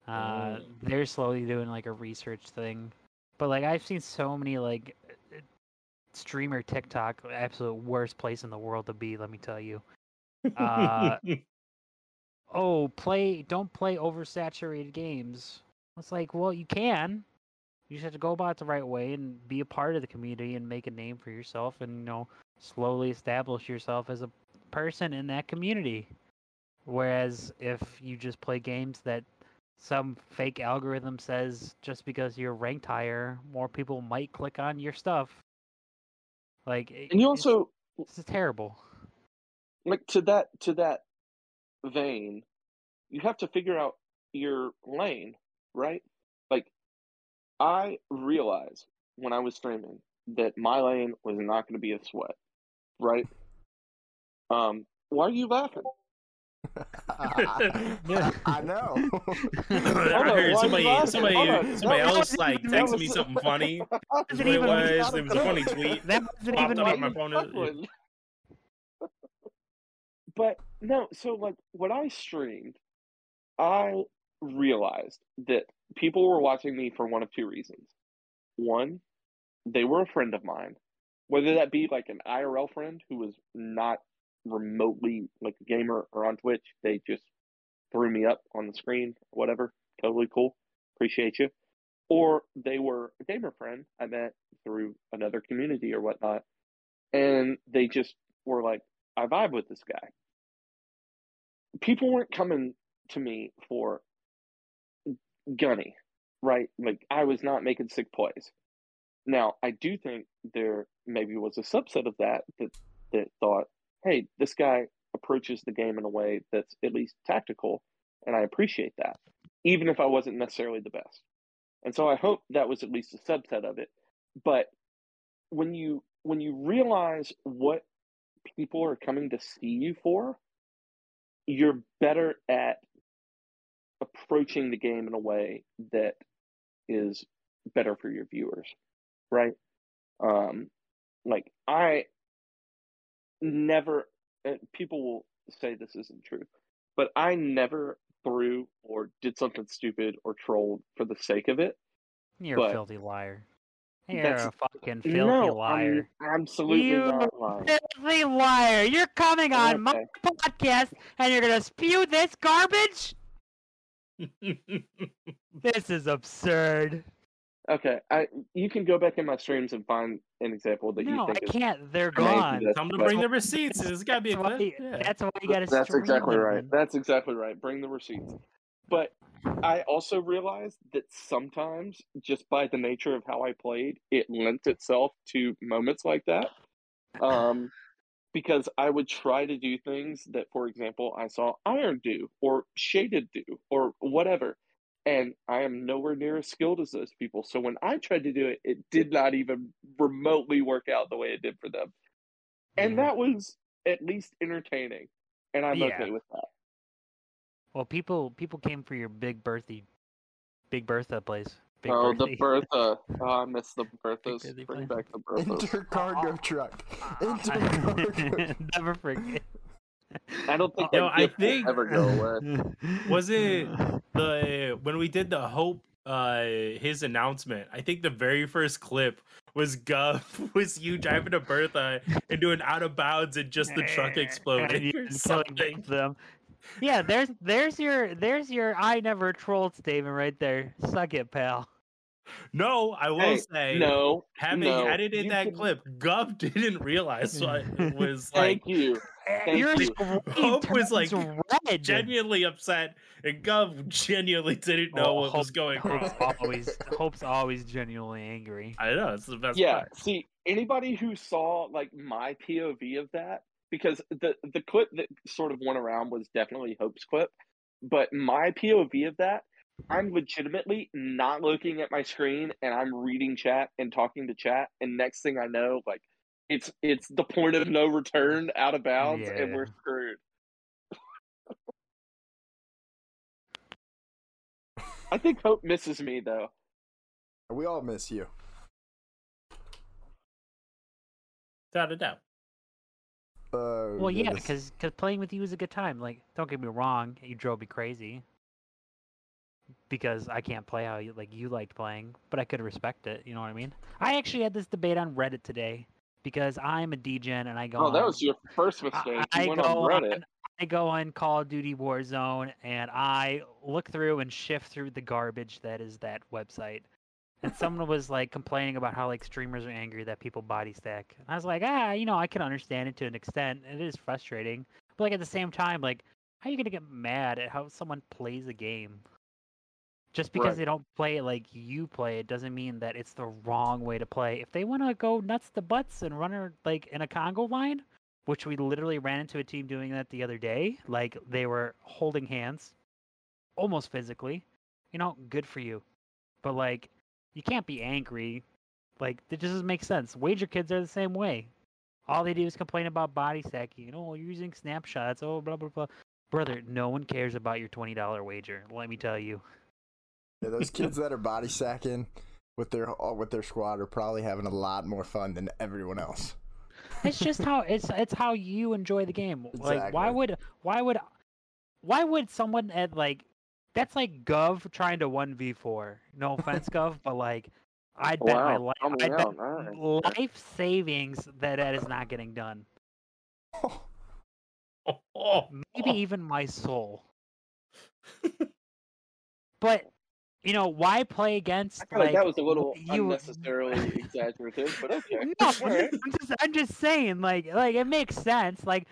Uh, Oh. they're slowly doing like a research thing, but like I've seen so many like uh, streamer TikTok, absolute worst place in the world to be. Let me tell you. Uh, [LAUGHS] oh, play don't play oversaturated games. It's like, well, you can. You just have to go about it the right way and be a part of the community and make a name for yourself and you know slowly establish yourself as a person in that community. Whereas if you just play games that some fake algorithm says just because you're ranked higher, more people might click on your stuff. Like, And you also this is terrible. Like to that to that vein, you have to figure out your lane, right? Like I realized when I was streaming that my lane was not going to be a sweat, right? Um, why are you laughing? I, [LAUGHS] I know. [LAUGHS] I heard somebody, somebody, somebody else like even- texted me something funny. [LAUGHS] That's wasn't it even- was. It was a funny tweet. That wasn't Popped even up on my phone. But no, so like when I streamed, I realized that people were watching me for one of two reasons. One, they were a friend of mine, whether that be like an IRL friend who was not remotely like a gamer or on Twitch, they just threw me up on the screen, whatever. Totally cool. Appreciate you. Or they were a gamer friend I met through another community or whatnot. And they just were like, I vibe with this guy. People weren't coming to me for gunny, right? Like I was not making sick plays. Now, I do think there maybe was a subset of that that that thought, hey, this guy approaches the game in a way that's at least tactical, and I appreciate that, even if I wasn't necessarily the best. And so I hope that was at least a subset of it. But when you when you realize what people are coming to see you for, you're better at approaching the game in a way that is better for your viewers, right? Um, like I never, uh, people will say this isn't true, but I never threw or did something stupid or trolled for the sake of it. You're But- a filthy liar. You're That's- a fucking filthy no, liar. I'm absolutely You not lying. Filthy liar. You're coming on my podcast and you're going to spew this garbage? [LAUGHS] This is absurd. Okay, I you can go back in my streams and find an example that No, you I think is can't. They're Thank you, gone. that's- Time to bring the receipts. There's got to be a That's why. Yeah. that's why you got to That's exactly right. That's exactly right. Bring the receipts. But I also realized that sometimes, just by the nature of how I played, it lent itself to moments like that. Um, because I would try to do things that, for example, I saw Iron do or Shaded do or whatever. And I am nowhere near as skilled as those people. So when I tried to do it, it did not even remotely work out the way it did for them. And that was at least entertaining. And I'm Yeah. okay with that. Well, people people came for your big birthday, big Bertha place. Big oh, the Bertha. [LAUGHS] Oh, I miss the Berthas. Bertha Bring plane. back the Berthas. Inter cargo Oh. [LAUGHS] truck. I- Inter cargo. [LAUGHS] Never forget. I don't think Yo, that I think- ever go away. Was it the when we did the Hope uh his announcement? I think the very first clip was Gov was you driving a Bertha and doing out of bounds and just the truck exploding or and killing both something. them. Yeah, there's there's your there's your I never trolled statement right there. Suck it, pal. No, I will Hey, say No, having no, edited you that can- clip, Gov [LAUGHS] didn't realize [LAUGHS] what it was like thank you. [LAUGHS] Thank your you. Hope was, like, red. genuinely upset and Gov genuinely didn't know Oh, what was going on. Hope's always Hope's always genuinely angry. I know it's the best Yeah, part. see, anybody who saw like my POV of that, because the the clip that sort of went around was definitely Hope's clip, but my POV of that, I'm legitimately not looking at my screen and I'm reading chat and talking to chat, and next thing I know, like it's it's the point of no return out of bounds, and we're screwed. I think Hope misses me though. We all miss you. Without a doubt. Oh, Well, yeah, because cause playing with you was a good time. Like, don't get me wrong, you drove me crazy because I can't play how you like you liked playing, but I could respect it. You know what I mean? I actually had this debate on Reddit today because I'm a DGen and I go. Oh, that was your first mistake. I You went go on Reddit. on I go on Call of Duty Warzone and I look through and shift through the garbage that is that website. And someone was like complaining about how like streamers are angry that people body stack. And I was like, ah, you know, I can understand it to an extent. It is frustrating. But like at the same time, like, how are you gonna get mad at how someone plays a game? Just because Right. they don't play it like you play it doesn't mean that it's the wrong way to play. If they wanna go nuts to butts and run her like in a Congo line, which we literally ran into a team doing that the other day. Like they were holding hands, almost physically. You know, good for you. But like, you can't be angry. Like it just doesn't make sense. Wager kids are the same way. All they do is complain about body stacking. You know, you're using snapshots. Oh, blah blah blah. Brother, no one cares about your twenty dollar wager. Let me tell you. Yeah, those kids that are body sacking with their uh, with their squad are probably having a lot more fun than everyone else. It's just how [LAUGHS] it's it's how you enjoy the game. Like why would why would why would someone at like that's like Gov trying to one v four. No offense, Gov, but like I'd oh, bet my life calm I'd bet down, life savings that that is not getting done. Oh, oh, Maybe [LAUGHS] even my soul. [LAUGHS] but you know why play against? I feel like, like that was a little you- unnecessarily [LAUGHS] exaggerative, but okay. No, I'm just I'm just saying, like like it makes sense. Like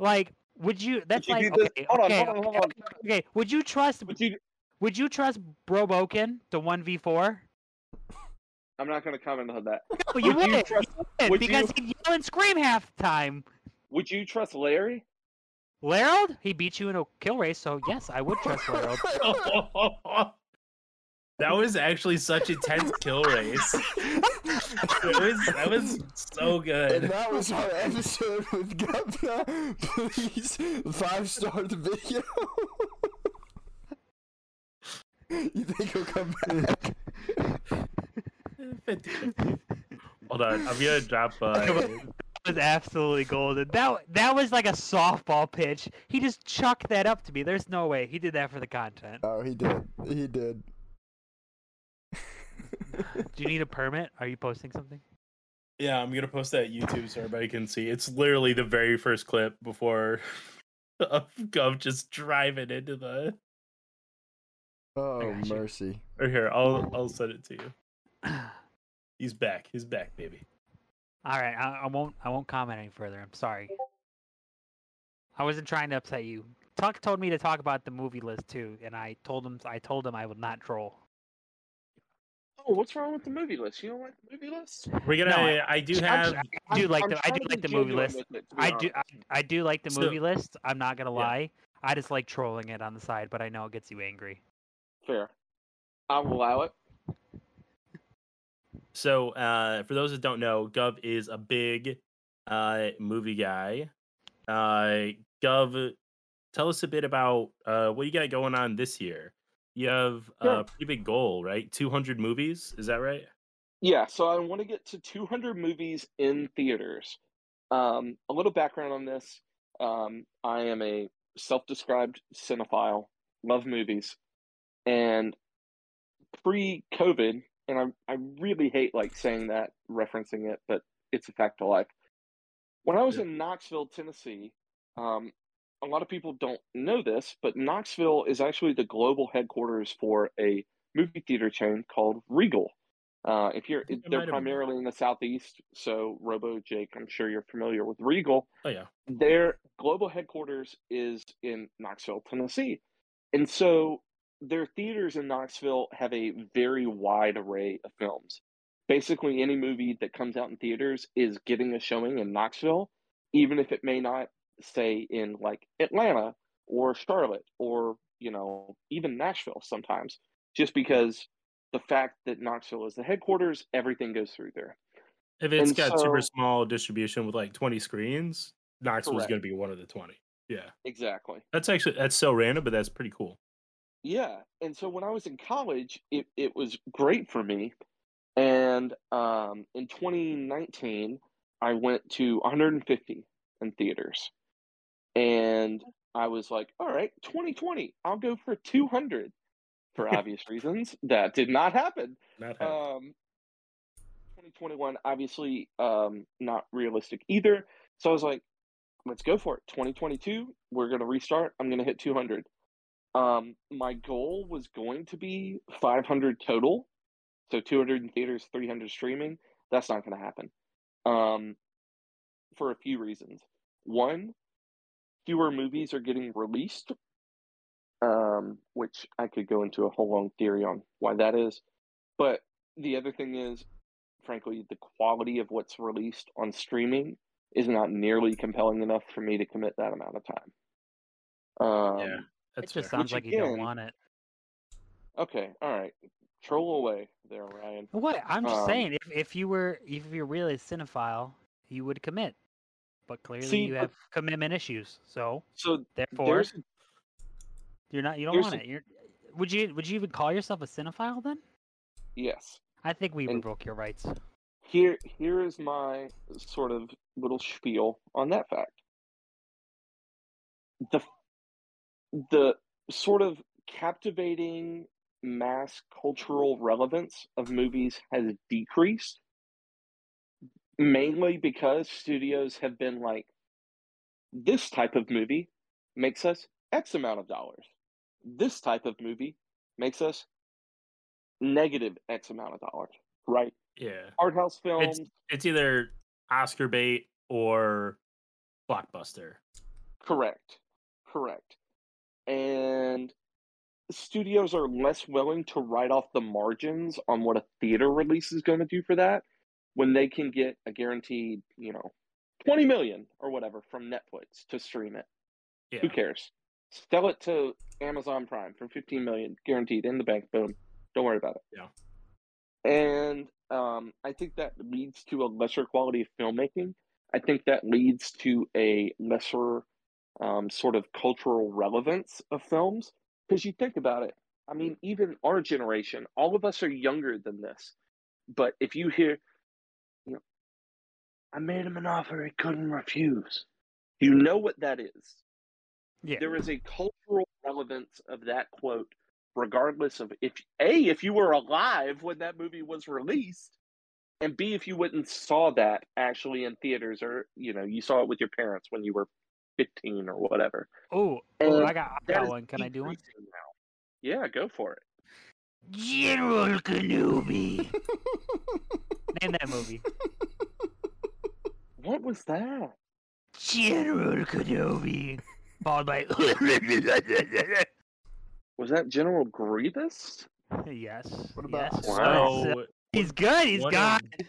like would you that's you like do this- okay, hold on, okay, hold on, hold on. okay, would you trust But you, would you trust Broboken to one v four? I'm not going to comment on that. Well, you Would you would, trust- would would because you- he'd yell and scream half the time. Would you trust Larry? Larold, he beat you in a kill race, so yes, I would trust Larold. [LAUGHS] [LAUGHS] that was actually such a tense kill race. It was that was so good. And good. that was our episode with Governor. Please five star the video. you think he'll come back? 50-50. [LAUGHS] Hold on, I'm gonna drop. Uh, [LAUGHS] was absolutely golden. That that was like a softball pitch. He just chucked that up to me. There's no way he did that for the content. Oh, he did. He did. Do you need a permit? Are you posting something? yeah, I'm gonna post that YouTube so everybody can see. It's literally the very first clip before [LAUGHS] of Gov just driving into the. Oh mercy. Or here, I'll I'll send it to you. [CLEARS THROAT] He's back. He's back, baby. All right, I, I won't. I won't comment any further. I'm sorry. I wasn't trying to upset you. Tuck told me to talk about the movie list too, and I told him. I told him I would not troll. Oh, what's wrong with the movie list? You don't like the movie list? We're gonna. No, I, do I'm have. I do I'm- like I'm the. I do like the movie list. it, to be I do. I, I do like the So- movie list. I'm not gonna Yeah. lie. I just like trolling it on the side, but I know it gets you angry. Fair. I'll allow it. So, uh, for those that don't know, Gov is a big uh, movie guy. Uh, Gov, tell us a bit about uh, what you got going on this year. You have a pretty big goal, right? 200 movies, is that right? Yeah, so I want to get to 200 movies in theaters. Um, a little background on this. Um, I am a self-described cinephile, love movies, and pre-COVID, and I I really hate like saying that, referencing it, but it's a fact of life. When I was Yeah. in Knoxville, Tennessee, um, a lot of people don't know this, but Knoxville is actually the global headquarters for a movie theater chain called Regal. Uh, if you're, they're primarily in the southeast, so Robo Jake, I'm sure you're familiar with Regal. Oh yeah. Their global headquarters is in Knoxville, Tennessee, and so their theaters in Knoxville have a very wide array of films. Basically, any movie that comes out in theaters is getting a showing in Knoxville, even if it may not say in like Atlanta or Charlotte or you know even Nashville sometimes, just because the fact that Knoxville is the headquarters, everything goes through there. If it's And got super small distribution with like 20 screens, Knoxville's going to be one of the 20. Yeah. Exactly. That's actually that's so random, but that's pretty cool. Yeah, and so when I was in college, it, it was great for me. And um, in 2019, I went to 150 in theaters. And I was like, all right, 2020, I'll go for 200 [LAUGHS] for obvious reasons. That did not happen. Not. Um, 2021, obviously, um, not realistic either. So I was like, let's go for it. 2022, we're going to restart. I'm going to hit 200. Um, my goal was going to be 500 total. So 200 in theaters, 300 streaming. That's not going to happen. Um, for a few reasons. One, fewer movies are getting released, um, which I could go into a whole long theory on why that is. But the other thing is, frankly, the quality of what's released on streaming is not nearly compelling enough for me to commit that amount of time. Um, yeah. It just fair. sounds Which like you don't want it. Okay, all right. Troll away there, Ryan. What? I'm just Um, saying, if if you were if you're really a cinephile, you would commit. But clearly, See, you have commitment issues. So So therefore, you're not. You don't want a- it. You're. Would you Would you even call yourself a cinephile then? yes. I think we And- revoke your rights. Here here is my sort of little spiel on that fact. The the sort of captivating mass cultural relevance of movies has decreased mainly because studios have been like this type of movie makes us x amount of dollars this type of movie makes us negative x amount of dollars right Yeah. art house films It's either Oscar bait or blockbuster. Correct. Correct. And studios are less willing to write off the margins on what a theater release is going to do for that when they can get a guaranteed, you know, 20 million or whatever from Netflix to stream it. Yeah. Who cares? Sell it to Amazon Prime for 15 million guaranteed in the bank. Boom. Don't worry about it. Yeah. And um, I think that leads to a lesser quality of filmmaking. I think that leads to a lesser um, sort of cultural relevance of films. Because you think about it, I mean, even our generation, all of us are younger than this. But if you hear, I made him an offer he couldn't refuse, you know what that is Yeah. there is a cultural relevance of that quote regardless of if a if you were alive when that movie was released and b if you wouldn't saw that actually in theaters or you know you saw it with your parents when you were 15 or whatever Oh, I got, I That got one. Can I do one? now. yeah go for it General Kenobi. [LAUGHS] Name that movie. What was that General Kenobi. [LAUGHS] Followed by. [LAUGHS] was that general grievous yes. What about- yes. Wow. So, He's good. He's one got. of-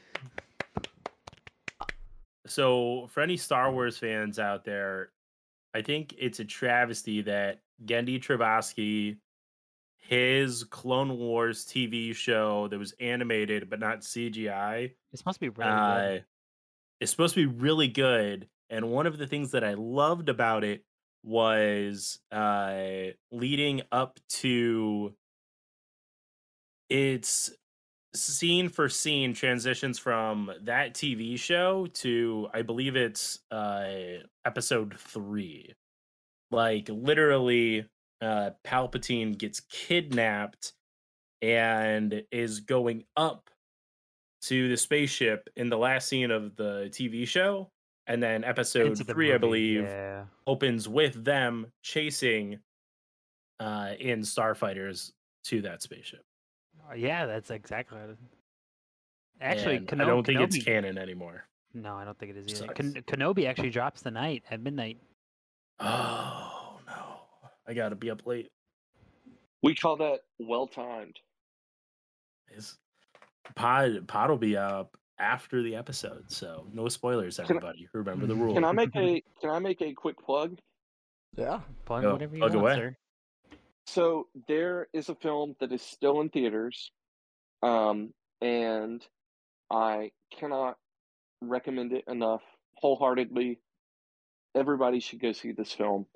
so for any Star Wars fans out there, I think it's a travesty that Genndy Tartakovsky, his Clone Wars TV show that was animated but not CGI, This must be really uh, good. It's supposed to be really good. And one of the things that I loved about it was uh, leading up to it's scene for scene transitions from that TV show to I believe it's uh episode 3. Like literally uh Palpatine gets kidnapped and is going up to the spaceship in the last scene of the TV show and then episode the 3 I believe Yeah. opens with them chasing uh in starfighters to that spaceship. Uh, Yeah, that's exactly. It... Actually, And I don't think it's Kenobi- canon anymore. No, I don't think it is either. Ken- Kenobi actually drops the night at midnight. Oh no. I gotta be up late. We call that well timed. Is pod pod will be up after the episode, so no spoilers, Can I- everybody. Remember the rule. Can I make a [LAUGHS] Can I make a quick plug? Yeah. Plug Go, whatever you plug want, away. sir. So there is a film that is still in theaters, um, and I cannot recommend it enough wholeheartedly. Everybody should go see this film.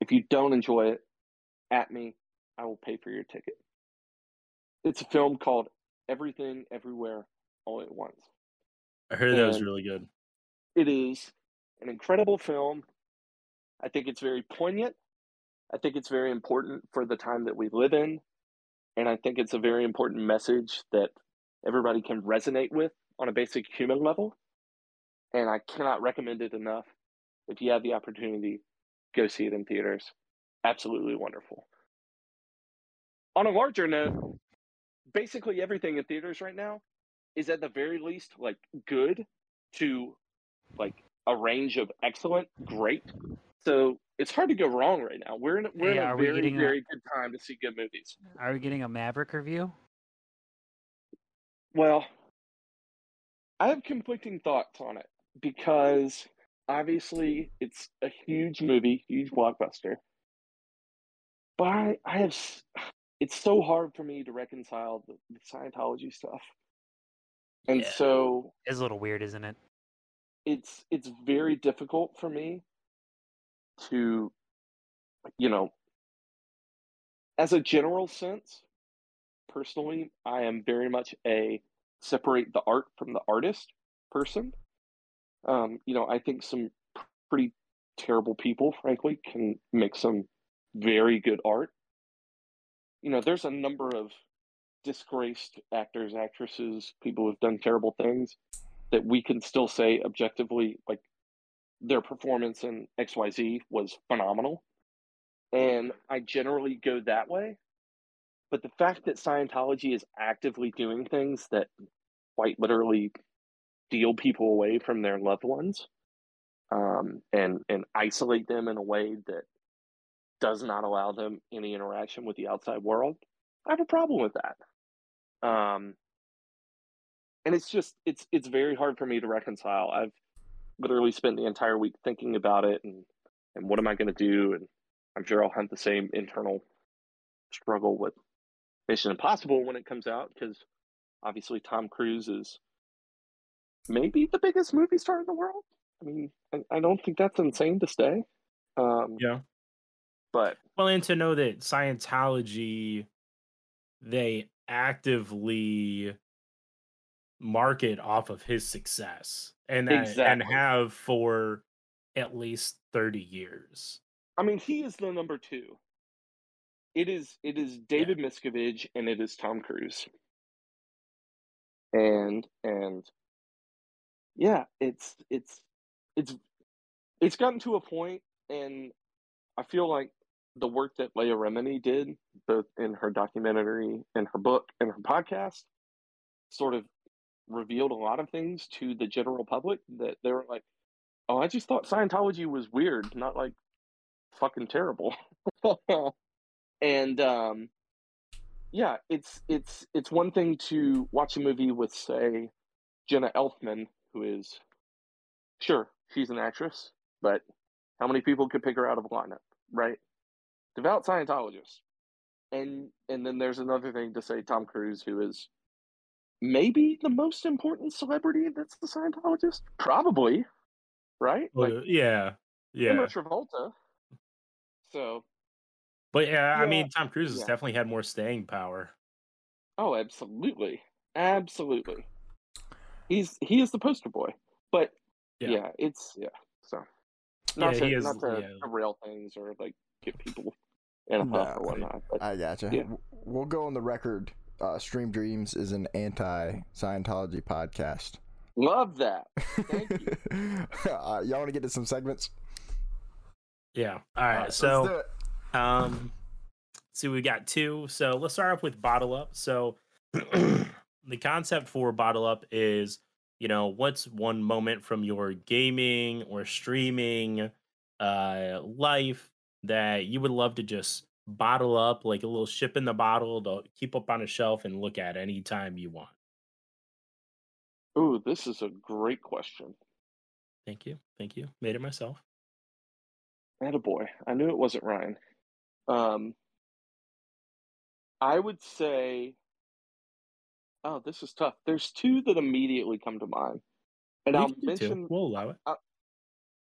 If you don't enjoy it, at me, I will pay for your ticket. It's a film called Everything Everywhere All at Once. I heard that was really good. It is an incredible film. I think it's very poignant. I think it's very important for the time that we live in. And I think it's a very important message that everybody can resonate with on a basic human level. And I cannot recommend it enough. If you have the opportunity, go see it in theaters. Absolutely wonderful. On a larger note, basically everything in theaters right now is at the very least like good to like a range of excellent, great. So it's hard to go wrong right now. We're in we're in a we very getting a- very good time to see good movies. Are we getting a Maverick review? Well, I have conflicting thoughts on it because obviously it's a huge movie, huge blockbuster. But I, I have it's so hard for me to reconcile the, the Scientology stuff. And Yeah. so It's a little weird, isn't it? it's it's very difficult for me to you know as a general sense personally i am very much a separate the art from the artist person um you know i think some pretty terrible people frankly can make some very good art you know there's a number of disgraced actors actresses people who've done terrible things that we can still say objectively like their performance in xyz was phenomenal. And i generally go that way. But the fact that scientology is actively doing things that quite literally steal people away from their loved ones um, and and isolate them in a way that does not allow them any interaction with the outside world i have a problem with that. Um, and it's just it's it's very hard for me to reconcile. I've literally spent the entire week thinking about it and and what am i going to do? And i'm sure i'll have the same internal struggle with mission impossible when it comes out because obviously tom cruise is maybe the biggest movie star in the world. I mean i, I don't think that's insane to say um Yeah. But Well, and to know that Scientology, they actively market off of his success, and that, and have for at least thirty years. I mean, he is the number two. It is it is David Miscavige and it is Tom Cruise. And and yeah, it's it's it's it's gotten to a point and I feel like the work that Leah Remini did, both in her documentary and her book and her podcast, sort of revealed a lot of things to the general public that they were like, Oh, I just thought Scientology was weird, not like fucking terrible. [LAUGHS] and um yeah, it's it's it's one thing to watch a movie with say Jenna Elfman, who is sure, she's an actress, but how many people could pick her out of a lineup, right? Devout Scientologist. And and then there's another thing to say Tom Cruise, who is maybe the most important celebrity that's the Scientologist? Probably. Right? Like yeah, yeah. Travolta. So But yeah, I mean, Tom Cruise has yeah. definitely had more staying power. Oh, absolutely, absolutely. He's he is the poster boy, but Yeah. yeah, it's yeah. So not Yeah, to he is- not to yeah. derail things or like get people in a huff No. or whatnot. But I gotcha. Yeah. We'll go on the record. Uh, Stream Dreams is an anti-Scientology podcast. love that. Thank you. [LAUGHS] uh, y'all want to get to some segments? Yeah. All right. let's so. Um, see, we got two. So let's start off with bottle up. So [CLEARS THROAT] the concept for bottle up is, you know, what's one moment from your gaming or streaming uh life that you would love to just bottle up, like a little ship in the bottle to keep up on a shelf and look at anytime you want. Ooh, this is a great question. Thank you. Thank you. Made it myself. boy, I knew it wasn't Ryan. Um, I would say, oh, this is tough. There's two that immediately come to mind, and I'll can do two. mention. We'll allow it.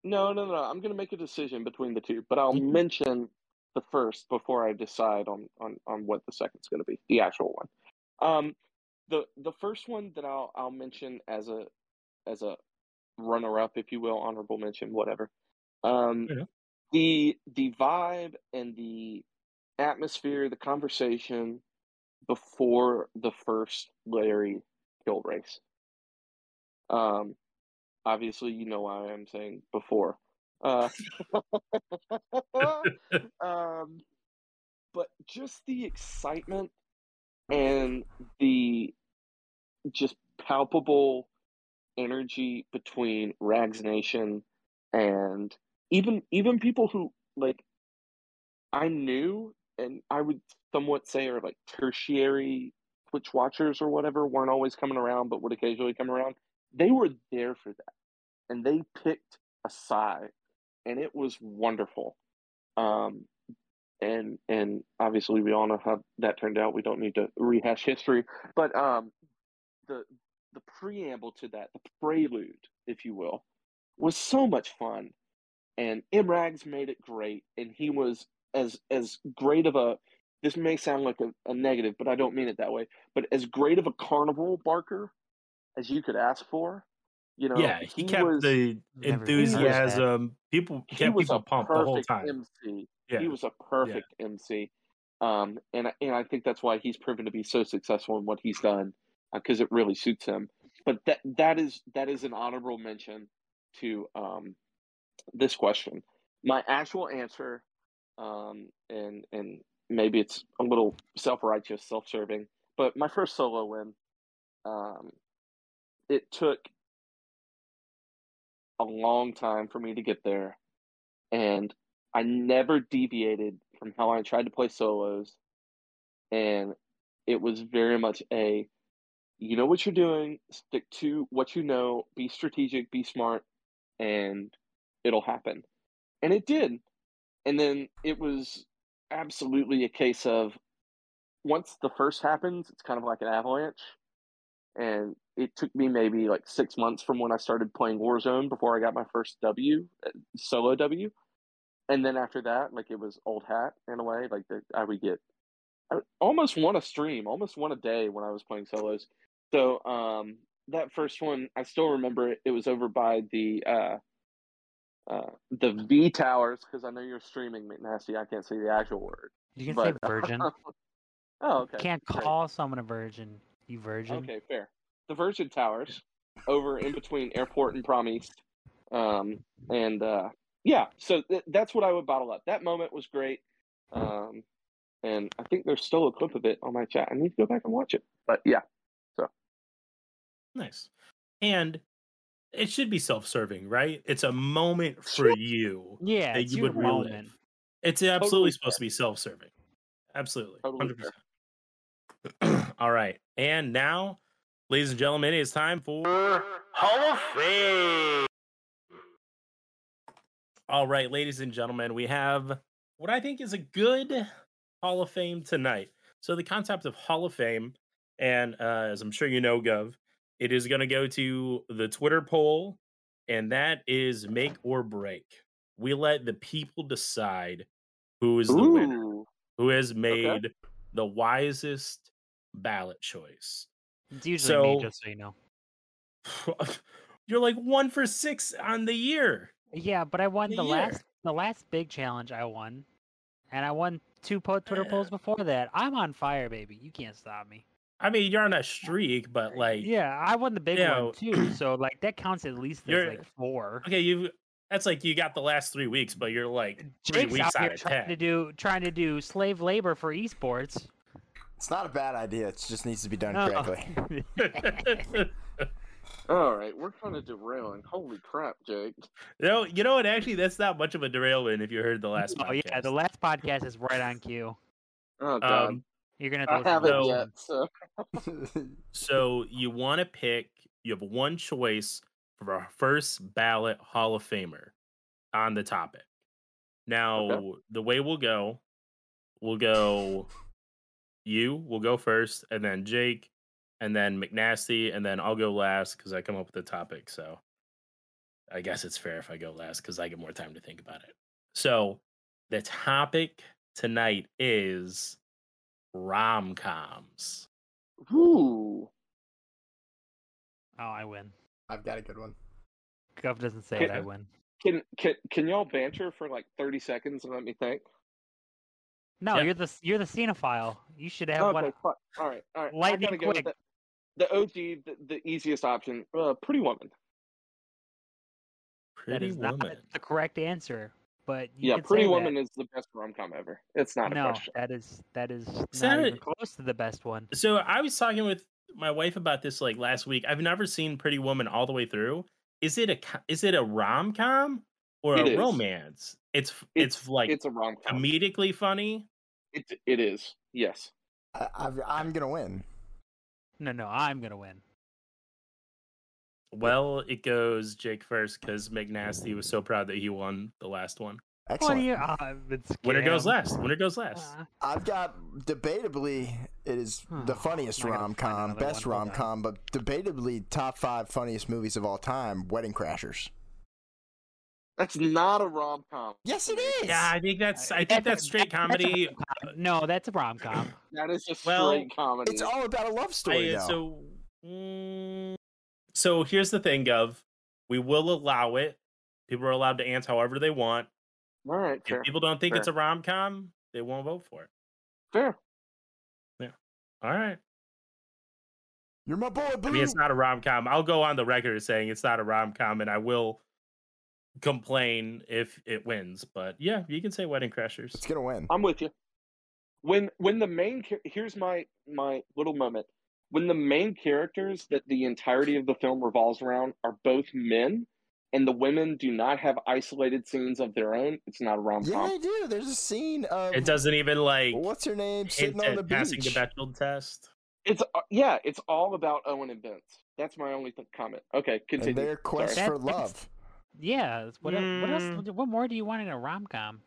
No, no, no. I'm going to make a decision between the two, but I'll Mhm. mention the first before I decide on on on what the second's going to be, the actual one. Um, the the first one that I'll I'll mention as a as a runner up, if you will, honorable mention, whatever. Um, Yeah. the the vibe and the atmosphere, the conversation before the first Larry kill race. Um, obviously, you know why I'm saying before. Uh, [LAUGHS] [LAUGHS] um, but just the excitement and the just palpable energy between Rags Nation and even even people who like I knew and I would somewhat say are like tertiary Twitch watchers or whatever weren't always coming around but would occasionally come around. They were there for that. And they picked a side and it was wonderful. Um and and obviously we all know how that turned out. We don't need to rehash history. But um the the preamble to that, the prelude, if you will, was so much fun. And Imrags made it great, and he was as as great of a. This may sound like a, a negative, but I don't mean it that way. But as great of a carnival barker as you could ask for, you know. yeah, he, kept was, the Never noticed that. enthusiasm. People he kept was people a pumped the whole perfect time. MC. Yeah. He was a perfect MC, um, and I- and I think that's why he's proven to be so successful in what he's done because it really suits him. But that that is that is an honorable mention to um, this question. My actual answer, um, and and maybe it's a little self righteous, self serving, but my first solo win, um, it took a long time for me to get there, and I never deviated from how I tried to play solos, and it was very much a you know what you're doing, stick to what you know, be strategic, be smart, and it'll happen. And it did. And then it was absolutely a case of once the first happens, it's kind of like an avalanche. And it took me maybe like six months from when I started playing Warzone before I got my first W, uh, solo W. And then after that, like it was old hat in a way. Like the, I would get, I almost won a stream, almost won a day when I was playing solos. So um, that first one, I still remember it. It was over by the uh, uh, the V towers because I know you're streaming McNasty. I can't say the actual word. You can But, say virgin. [LAUGHS] Oh, okay. Can't great. call someone a virgin. You virgin. Okay, fair. The Virgin Towers over in between Airport and Prom East. Um, and uh, yeah, so th- that's what I would bottle up. That moment was great. Um, and I think there's still a clip of it on my chat. I need to go back and watch it. But yeah, so Nice. And it should be self-serving, right? It's a moment for you. Yeah, that it's you your would relive. moment. It's absolutely Totally supposed to be self-serving. Absolutely. Totally 100%. [CLEARS THROAT] All right. And now, ladies and gentlemen, it's time for Hall of Fame. All right, ladies and gentlemen, we have what I think is a good Hall of Fame tonight. So, the concept of Hall of Fame, and uh, as I'm sure you know, Gov, it is going to go to the Twitter poll, and that is make or break. We let the people decide who is the winner who has made the wisest ballot choice. It's usually me, So- just so you know. [SIGHS] You're like one for six on the year. Yeah, but I won The the last the last big challenge I won, and I won two Twitter polls Eh. before that. I'm on fire, baby. You can't stop me. I mean, you're on a streak, but like, yeah, I won the big one know, too. [CLEARS THROAT] So like that counts at least as like four. okay, you that's like you got the last three weeks, but you're like three Jake's weeks out out of trying to do trying to do slave labor for esports. It's not a bad idea. It just needs to be done correctly. [LAUGHS] All right, we're kind of derailing. Holy crap, Jake. you know, you know what? Actually, that's not much of a derailment if you heard the last oh podcast. yeah, the last podcast is right on cue. Oh god, um, You're gonna. I Have to haven't so- yet. So [LAUGHS] so you want to pick. You have one choice for our first ballot Hall of Famer on the topic. Now, the way we'll go, we'll go. You will go first, and then Jake, and then McNasty, and then I'll go last because I come up with the topic. So, I guess it's fair if I go last because I get more time to think about it. So, the topic tonight is rom coms. Ooh. Oh, I win. I've got a good one. Gov doesn't say Okay. it. I win. Can can can y'all banter for like thirty seconds and let me think? No, Yeah. you're the you're the cinephile. You should have okay, one. fuck. All right, all right. Lightning I go quick. the, the OG, the, the easiest option. Uh, Pretty Woman. That Pretty is woman. not the correct answer. But you Yeah, could Pretty say Woman That. is the best rom com ever. It's not a no, question. that is that is Is not that even close to the best one. So I was talking with my wife about this like last week. I've never seen Pretty Woman all the way through. Is it a is it a rom com or It a is. romance? It's it's, like it's a rom com. comedically funny. It it is. Yes. I, I've, I'm gonna win. No, no, I'm gonna win. Well, it goes Jake first because McNasty was so proud that he won the last one. What Excellent. you? Uh, it's Winner goes scam. last. Winner goes last. Uh, I've got debatably it is the Oh, funniest rom com, best rom com, but debatably top five funniest movies of all time. Wedding Crashers. That's not a rom com. Yes, it is. Yeah, I think that's I think a- that's straight comedy. rom-com. No, that's a rom com. That is a straight Well, comedy. It's all about a love story. I- so, mm, so here's the thing, Gov. We will allow it. People are allowed to answer however they want. all right, fair. If people don't think it's a rom com, they won't vote for it. fair. Yeah. All right. You're my boy, Boo. I mean, it's not a rom com. I'll go on the record saying it's not a rom com, and I will complain if it wins. But yeah, you can say Wedding Crashers. It's gonna win. I'm with you. When when the main char- here's my my little moment. When the main characters that the entirety of the film revolves around are both men, and the women do not have isolated scenes of their own, it's not a rom Yeah, com. I do. There's a scene of It doesn't even like what's her name sitting hint on the at passing beach. the Bechdel test. It's uh, yeah, it's all about Owen and Vince. That's my only th- comment. Okay, continue. and their quest Sorry. for That- that's- love. Yeah. What, el- what else? Mm. What more do you want in a rom com?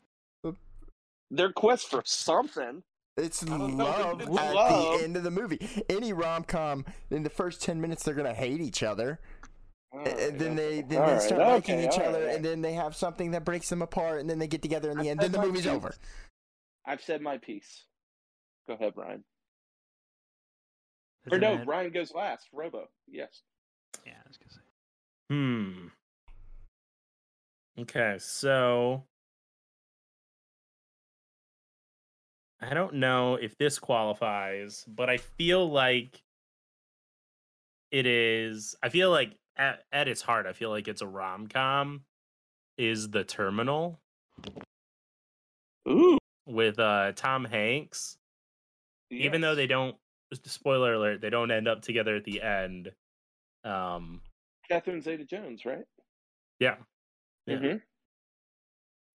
Their quest for something. It's I don't know if love at love. the end of the movie. Any rom com, in the first ten minutes, they're gonna hate each other, All and right, then they then All they right, start liking okay, each other, right. and then they have something that breaks them apart, and then they get together in the I end. Then the movie's piece. over. I've said my piece. Go ahead, Brian. Or Isn't no, it- Brian goes last. Robo. Yes. Yeah, I was gonna say. Hmm. Okay, so I don't know if this qualifies, but I feel like it is. I feel like at, at its heart, I feel like it's a rom com. Is the Terminal Ooh. with uh Tom Hanks? Even though they don't. Spoiler alert: they don't end up together at the end. Um. Catherine Zeta Jones, right? Yeah. Yeah. Mhm.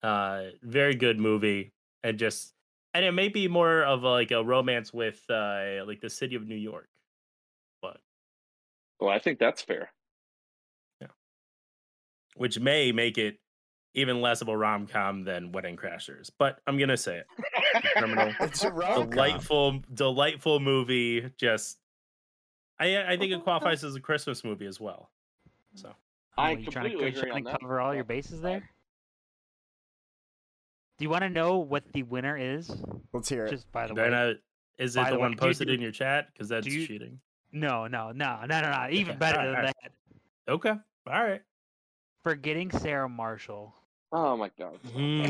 uh very good movie and just and it may be more of a, like a romance with uh like the city of new york but Well, I think that's fair. Yeah, which may make it even less of a rom-com than wedding crashers but i'm gonna say it Terminal. [LAUGHS] [LAUGHS] It's a rom com. delightful delightful movie just i i think it [LAUGHS] qualifies as a christmas movie as well so Oh, I Oh, you trying to, completely you trying agree to that. cover all your bases there? Do you want to know what the winner is? Let's hear it. Just by the they're way, not Is it By the the way, one do- posted do- in your chat? Because that's you- cheating. No, no, no, no, no, no. Even better alright, than alright. that. Okay. All right. Forgetting Sarah Marshall. Oh my god. [LAUGHS] Hmm.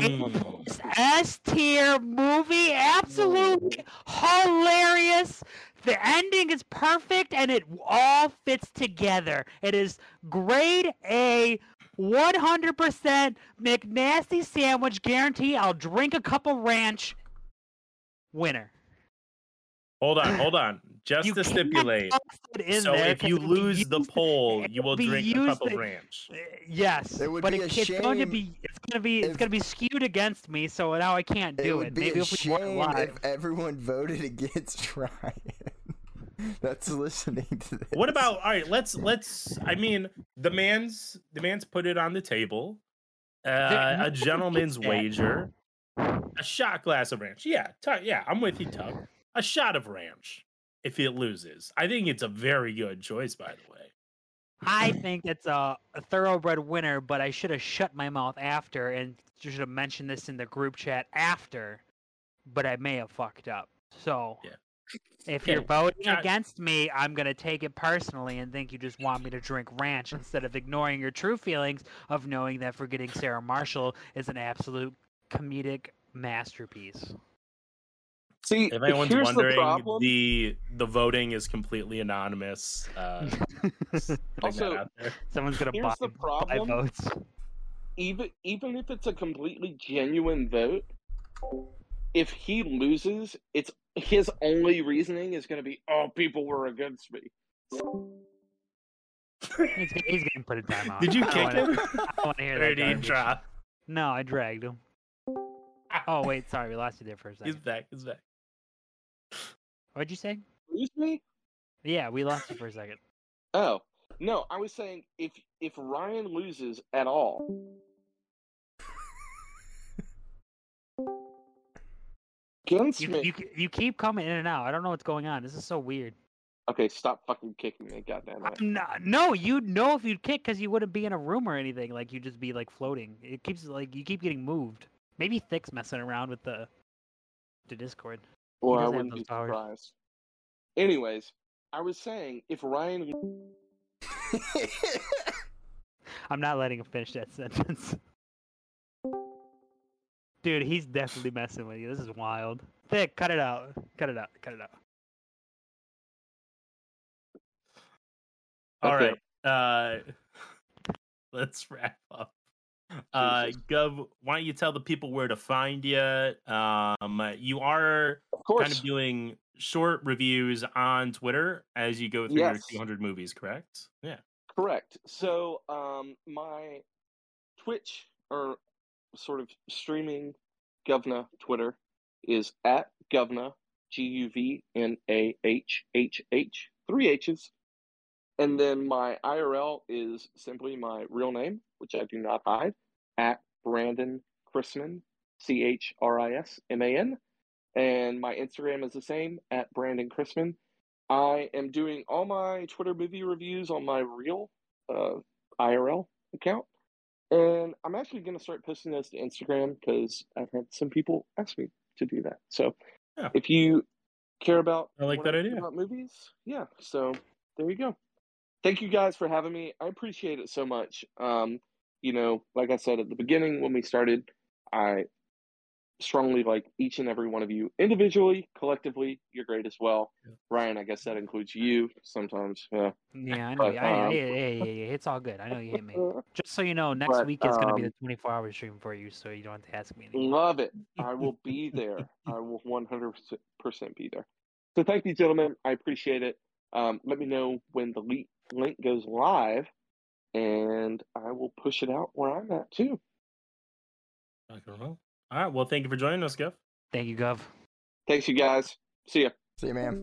S tier movie, absolutely hilarious. The ending is perfect and it all fits together. It is grade A, 100% McNasty sandwich guarantee. I'll drink a cup of ranch. Winner. Hold on, hold on. Just You to stipulate. it in So if you it'll lose the poll, you will will be drink a cup of ranch. Uh, Yes, It would but be it, a it's going to be it's going to be it's going to be skewed against me. So now I can't It do would it. be Maybe a if we weren't shame live. if everyone voted [LAUGHS] against Ryan. [LAUGHS] That's listening to this. What about all right? Let's let's. I mean, the man's the man's put it on the table. Uh, a gentleman's wager. A shot glass of ranch. Yeah, Tug, yeah, I'm with you, Tug. A shot of ranch. If it loses, I think it's a very good choice. By the way, I think it's a, a thoroughbred winner, but I should have shut my mouth after and should have mentioned this in the group chat after. But I may have fucked up. So Yeah. if Yeah, you're [LAUGHS] voting yeah. against me, I'm gonna take it personally and think you just want me to drink ranch instead of ignoring your true feelings of knowing that forgetting Sarah Marshall is an absolute comedic masterpiece. See, if anyone's here's the wondering, problem. the the voting is completely anonymous. Uh, [LAUGHS] just putting that Also, out there. Someone's gonna Here's buy, the [LAUGHS] buy votes. even even if it's a completely genuine vote, if he loses, it's his only reasoning is going to be, "Oh, people were against me." He's, get- he's getting put in timeout. Did you I kick wanna- him? I don't want to hear Or that. did drop? No, I dragged him. Oh wait, sorry, we lost you there for a second. He's back. He's back. What'd you say? Lose me? Yeah, we lost you for a second. [LAUGHS] Oh no, I was saying if if Ryan loses at all, against You, me. you you keep coming in and out. I don't know what's going on. This is so weird. Okay, stop fucking kicking me, goddamn it. I'm not, no, you'd know if you'd kick because you wouldn't be in a room or anything. Like you'd just be like floating. It keeps like you keep getting moved. Maybe Thick's messing around with the the Discord. Well, I wouldn't be powers. surprised. Anyways, I was saying if Ryan [LAUGHS] I'm not letting him finish that sentence. Dude, he's definitely messing with you. This is wild. Thick, cut it out. Cut it out. Cut it out. All Okay. right. Uh, [LAUGHS] let's wrap up. Uh, Gov, why don't you tell the people where to find you? Um, you are of course kind of doing short reviews on Twitter as you go through Yes. your 200 movies, correct? Yeah. Correct. So, um, my Twitch or sort of streaming Guvnahhh Twitter is at Guvnahhh G U V N A H H H three H's, and then my IRL is simply my real name, which I do not hide, at Brandon Chrisman C H R I S M A N, and my Instagram is the same at Brandon Chrisman. I am doing all my Twitter movie reviews on my real uh, IRL account. And I'm actually going to start posting those to Instagram because I've had some people ask me to do that. So Yeah. if you care about, I like that think idea. about movies, yeah. So there you go. Thank you guys for having me. I appreciate it so much. Um, you know, like I said at the beginning when we started, I strongly like each and every one of you individually, collectively. You're great as well. Yeah. Ryan, I guess that includes you sometimes. Yeah. Yeah, I know. But, I, um, yeah, yeah, yeah, yeah, It's all good. I know you hit me. [LAUGHS] Just so you know, next But, week is going to be um, the 24 hour stream for you, so you don't have to ask me anymore. Love it. [LAUGHS] I will be there. I will 100% be there. So thank you, gentlemen. I appreciate it. Um, let me know when the le- link goes live, and I will push it out where I'm at too. Rock and roll. All right. Well, thank you for joining us, Gov. Thank you, Gov. Thanks, you guys. See ya. See you, man.